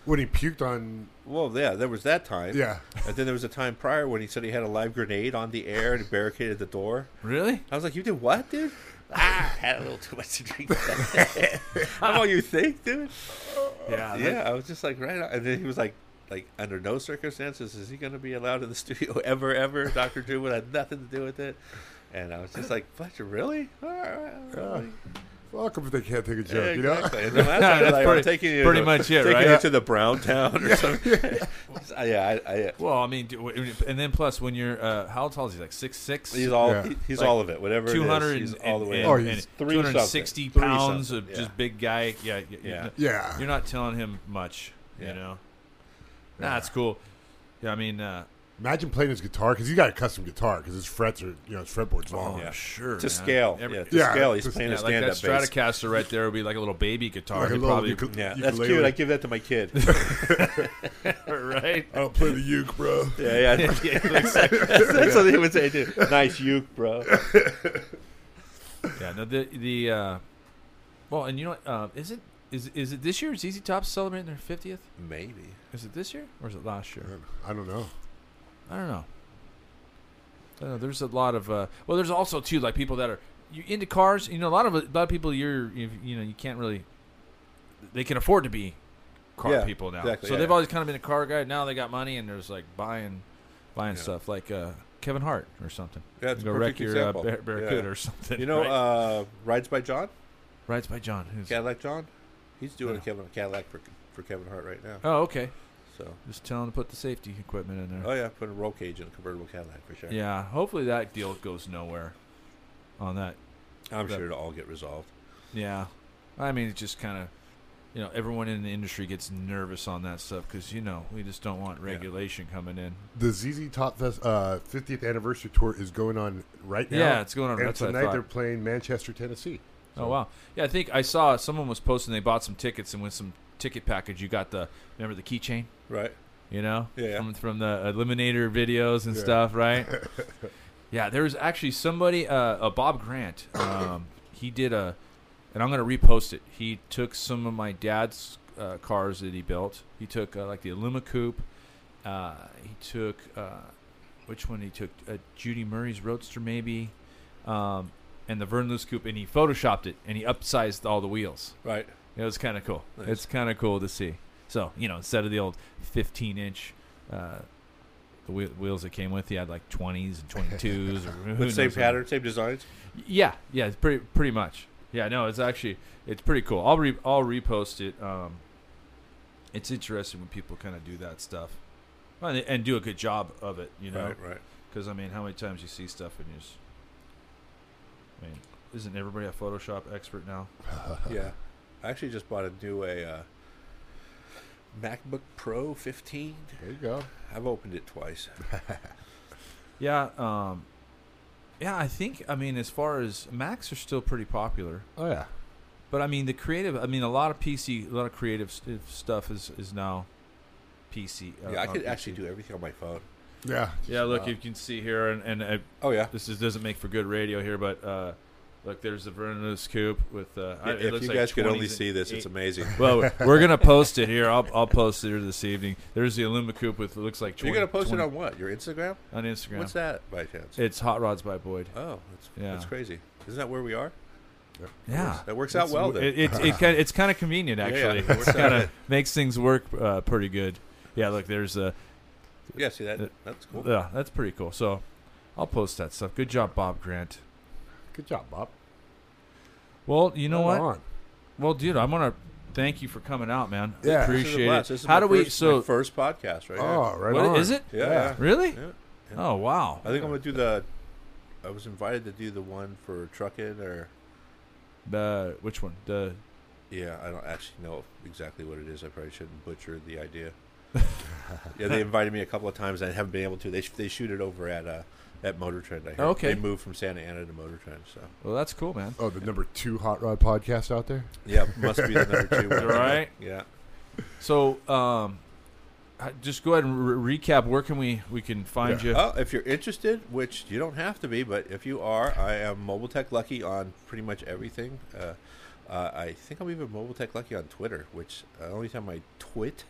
when he puked on, Well, yeah, there was that time. yeah, And then there was a time prior when he said he had a live grenade on the air and barricaded the door. really? I was like, you did what, dude? Ah, had a little too much to drink. How about you think, dude? Yeah. yeah, I was just like right, on. and then he was like, like under no circumstances is he going to be allowed in the studio ever, ever. Doctor Drew would have nothing to do with it, and I was just like, Fletcher, really? All right, all right. Welcome if they can't take a Yeah, joke, you know. exactly. And then last time, That's like, pretty- taking you pretty to, much it, taking right? you to the Brown Town or something. yeah, I, I, Well, I mean, and then plus when you're uh, how tall is he? Like six six. he's all Yeah. he- he's Like all of it. Whatever it is, Two hundred he's and, all the way. and, Oh, and he's three 260 something. Three pounds of yeah. just big guy. Yeah, y- y- Yeah. Yeah, You're not telling him much, Yeah. you know. Nah, it's cool. Yeah, I mean, uh, Imagine playing his guitar because he's got a custom guitar because his frets are, you know, his fretboard's long. yeah. sure. to man. scale. Every- yeah, to Yeah, scale. He's just- playing yeah, a like that stand-up bass. Stratocaster right there would be like a little baby guitar. Like a He'd little probably, ukulele- Yeah, that's ukulele. cute. I give that to my kid. right? I don't play the uke, bro. yeah, yeah. that's, that's what he would say too. Nice uke, bro. Yeah, no, the the uh, well, and you know, what, uh, is it is is it this year? Is ZZ Top celebrating their fiftieth? Maybe. Is it this year or is it last year? I don't know. I don't know. I don't know. There's a lot of uh, well, there's also too like people that are you into cars. You know, a lot of a lot of people you're you, you know you can't really they can afford to be car Yeah, people now. exactly, so yeah. they've always kind of been a car guy. Now they got money and there's like buying buying Yeah. stuff like uh, Kevin Hart or something. Yeah, it's a Go wreck your uh. Bar- Barracuda Yeah. or something. You know, right? uh, Rides by John, Rides by John. Who's Cadillac John. He's doing a Kevin Cadillac for for Kevin Hart right now. Oh, okay. So, Just tell him to put the safety equipment in there. oh yeah, put a roll cage in a convertible Cadillac for sure. Yeah, hopefully that deal goes nowhere on that. I'm That- sure it'll all get resolved. Yeah, I mean, it just kind of, you know, everyone in the industry gets nervous on that stuff because you know we just don't want regulation coming in. The ZZ Top Fest uh, 50th anniversary tour is going on right now. Yeah, it's going on. and That's what I tonight they're playing Manchester, Tennessee. Oh wow, yeah, I think I saw someone was posting they bought some tickets and went some ticket package you got the remember the keychain, Right. you know, Yeah, from from the Eliminator videos and Yeah. stuff, right? yeah, there was actually somebody, uh, a Bob Grant. Um, he did a, and I'm gonna repost it. He took some of my dad's uh, cars that he built. He took uh, like the Aluma Coupe. Uh, he took uh, which one? He took uh, Judy Murray's Roadster, maybe, um, and the Vern Coupe, and he photoshopped it and he upsized all the wheels. Right. It was kind of cool. Nice. It's kind of cool to see. So you know, instead of the old 15 inch. Uh, the wheel- wheels that came with, you had like 20s and 22s, or who same pattern, same designs. Yeah, yeah, it's pretty pretty much. Yeah, no, it's actually it's pretty cool. I'll re I'll repost it. Um, it's interesting when people kind of do that stuff, and, and do a good job of it. You know, Right, right. because I mean, how many times you see stuff and you just, I mean, isn't everybody a Photoshop expert now? yeah. I actually just bought a new a uh, MacBook Pro 15. There you go. I've opened it twice. Yeah, um, yeah. I think I mean, as far as Macs are still pretty popular. Oh yeah. But I mean, the creative. I mean, a lot of PC, a lot of creative st- stuff is is now PC. uh, yeah, I could PC. actually do everything on my phone. Yeah. Yeah, look, Uh, you can see here, and, and uh, Oh yeah. this is, doesn't make for good radio here, but uh, look, there's the Vern Luce Coupe with. Uh, I- it if you like guys could only see this, it's amazing. Well, we're gonna post it here. I'll I'll post it here this evening. There's the Aluma Coupe with it looks like 20, You're gonna post 20 it on what? Your Instagram? on Instagram. What's that by chance? It's Hot Rods by Boyd. oh, that's Yeah. that's crazy. Isn't that where we are? Yeah, That works out It's- well then. It, it's it kind it's kind of convenient Yeah, yeah, actually. it kind of makes things work uh, pretty good. Yeah, look, there's a. yeah, see that? That's cool. yeah, that's pretty cool. So, I'll post that stuff. Good job, Bob Grant. Good job, Bob. Well, you know Right what? on. Well, dude, I want to thank you for coming out, man. Yeah. This This is a appreciate blast. it. This is How my do we? So, my first podcast, right? Oh, right what on. is it? Yeah, Yeah. yeah. Really? yeah. Yeah. Oh, wow. I think I'm gonna do the. I was invited to do the one for trucking, or The which one? The yeah, I don't actually know exactly what it is. I probably shouldn't butcher the idea. yeah, they invited me a couple of times. and I haven't been able to. They sh- they shoot it over at uh at Motor Trend. I heard. Okay. They moved from Santa Ana to Motor Trend, so well, that's cool, man. Oh, the number two hot rod podcast out there. yeah, must be the number two. one. Right. Yeah. So, um, just go ahead and re- recap. Where can we we can find Yeah. you? Oh, if you're interested, which you don't have to be, but if you are, I am Mobile Tech Lucky on pretty much everything. Uh, uh, I think I'm even Mobile Tech Lucky on Twitter, which uh, only time I twit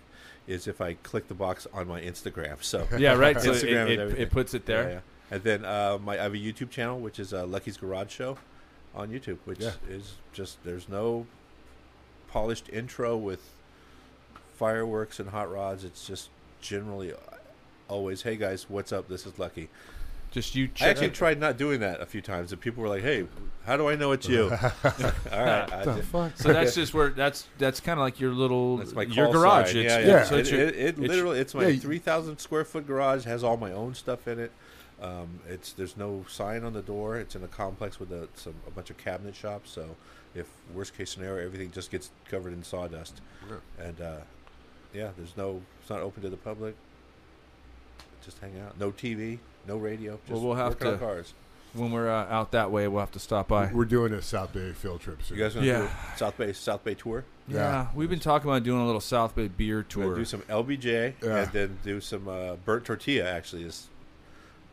is if I click the box on my Instagram. So Yeah, right. So it, Instagram it, it puts it there. Yeah, yeah. And then uh, my I have a YouTube channel, which is uh, Lucky's Garage Show on YouTube, which Yeah. is just there's no polished intro with fireworks and hot rods. It's just generally uh, always, hey guys, what's up? This is Lucky. Just you. I Check actually tried not doing that a few times, and people were like, "Hey, how do I know it's you?" All right, I the fuck? So that's just where that's that's kind of like your little that's my your garage. sign. It's, yeah, yeah. yeah. So it, it's your, it, it literally it's my yeah, three thousand square foot garage has all my own stuff in it. Um, it's there's no sign on the door. It's in a complex with a, some a bunch of cabinet shops. So if worst case scenario, everything just gets covered in sawdust. And uh, yeah, there's no it's not open to the public. Just hang out. No TV, no radio. Just Well, we'll have to- cars. when we're uh, out that way, we'll have to stop by. We're doing a South Bay field trip soon. You guys gonna Yeah. do a South Bay South Bay tour? Yeah, Yeah. we've been talking about doing a little South Bay beer We're tour. do some LBJ Yeah. and then do some uh, burnt tortilla. Actually, is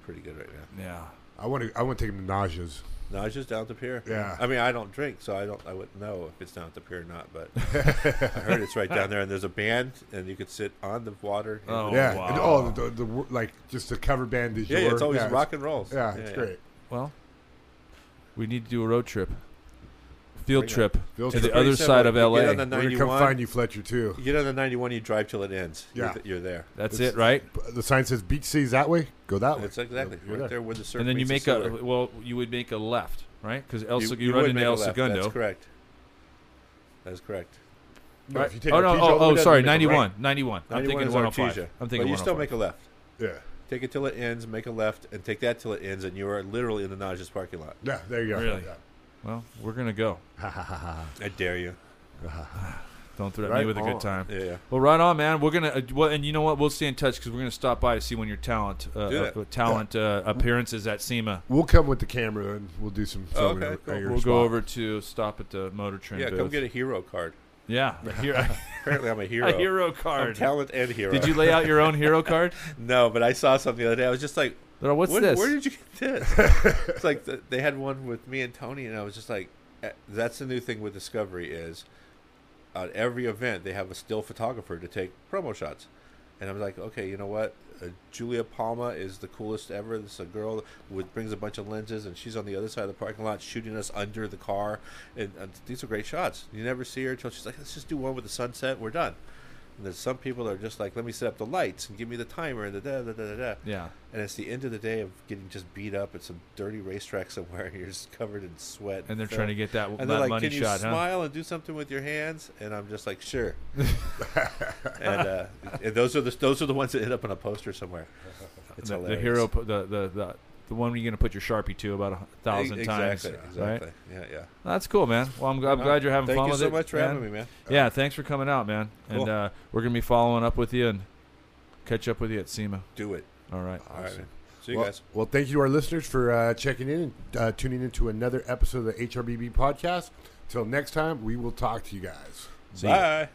pretty good right now. yeah, I want to. I want to take him to Naja's. No, it's just down at the pier. Yeah. I mean, I don't drink, so I don't. I wouldn't know if it's down at the pier or not. But I heard it's right down there, and there's a band, and you could sit on the water. Oh, yeah. wow. And, oh, the, the, the like just the cover band. is. yeah, yeah, it's always yeah, rock and rolls. Yeah, it's great. well, we need to do a road trip, field Bring it. trip Field to trip. the other side of simple. You LA. get on the We're gonna come find you, Fletcher, too. You get on the 91, you drive till it ends. You're Yeah. th- you're, there. That's It's- it, right? The sign says beach seas that way. Go that way. That's exactly You're right there. there where the surf And then you meets the make a sewer. well, you would make a left, right? Because El You- you, you run would into make a El left. Segundo. That's correct. That's correct. No, Right? if you take oh no! Oh, all the way oh sorry, you make a right. 91, 91. I'm 91 thinking is 105. Artesia. I'm thinking but you still oh make a left. Yeah. Take it till it ends, make a left, and take that till it ends, and you are literally in the Naja's parking lot. Yeah, there you go. Really? Well, we're gonna go. I dare you. Don't threaten Right me with a good time. Yeah, yeah. Well, right on, man. We're gonna uh, well, and you know what? We'll stay in touch because we're gonna stop by to see when your talent, uh, uh, that. talent uh, appearances at SEMA. We'll come with the camera and we'll do some Oh, filming okay, at cool. your We'll spot. go over to stop at the Motor Trend Yeah, booth. come get a hero card. yeah, Apparently, I'm a hero. a hero I'm card. talent and hero. Did you lay out your own hero card? No, but I saw something the other day. I was just like, Oh, What's "What- this? Where did you get this? it's like the, they had one with me and Tony, and I was just like, eh, "That's the new thing with Discovery is, at every event they have a still photographer to take promo shots." and I was like, okay, you know what? Uh, Julia Palma is the coolest ever. This is a girl with brings a bunch of lenses, and she's on the other side of the parking lot shooting us under the car. And uh, these are great shots. You never see her until she's like, let's just do one with the sunset. We're done. And there's some people that are just like, let me set up the lights and give me the timer and the da da da da da. Yeah. And it's the end of the day of getting just beat up at some dirty racetrack somewhere, and you're just covered in sweat. And they're film. trying to get that, And that they're like, money "Can you shot, huh? smile and do something with your hands?" And I'm just like, "Sure." and, uh, and those are the those are the ones that end up on a poster somewhere. It's the, the hero, the the the the one you're going to put your sharpie to about a thousand E- times, exactly, right? exactly. Yeah, yeah. That's cool, man. Well, I'm, I'm No, glad you're having Thank fun you with so it. much for man. having me, man. Yeah, thanks for coming out, man. And uh, we're gonna be following up with you and catch up with you at SEMA. Do it. All right. All right, man. See you well, guys. well, thank you to our listeners for uh, checking in and uh, tuning into another episode of the HRBB podcast. Till next time, we will talk to you guys. See ya. Bye.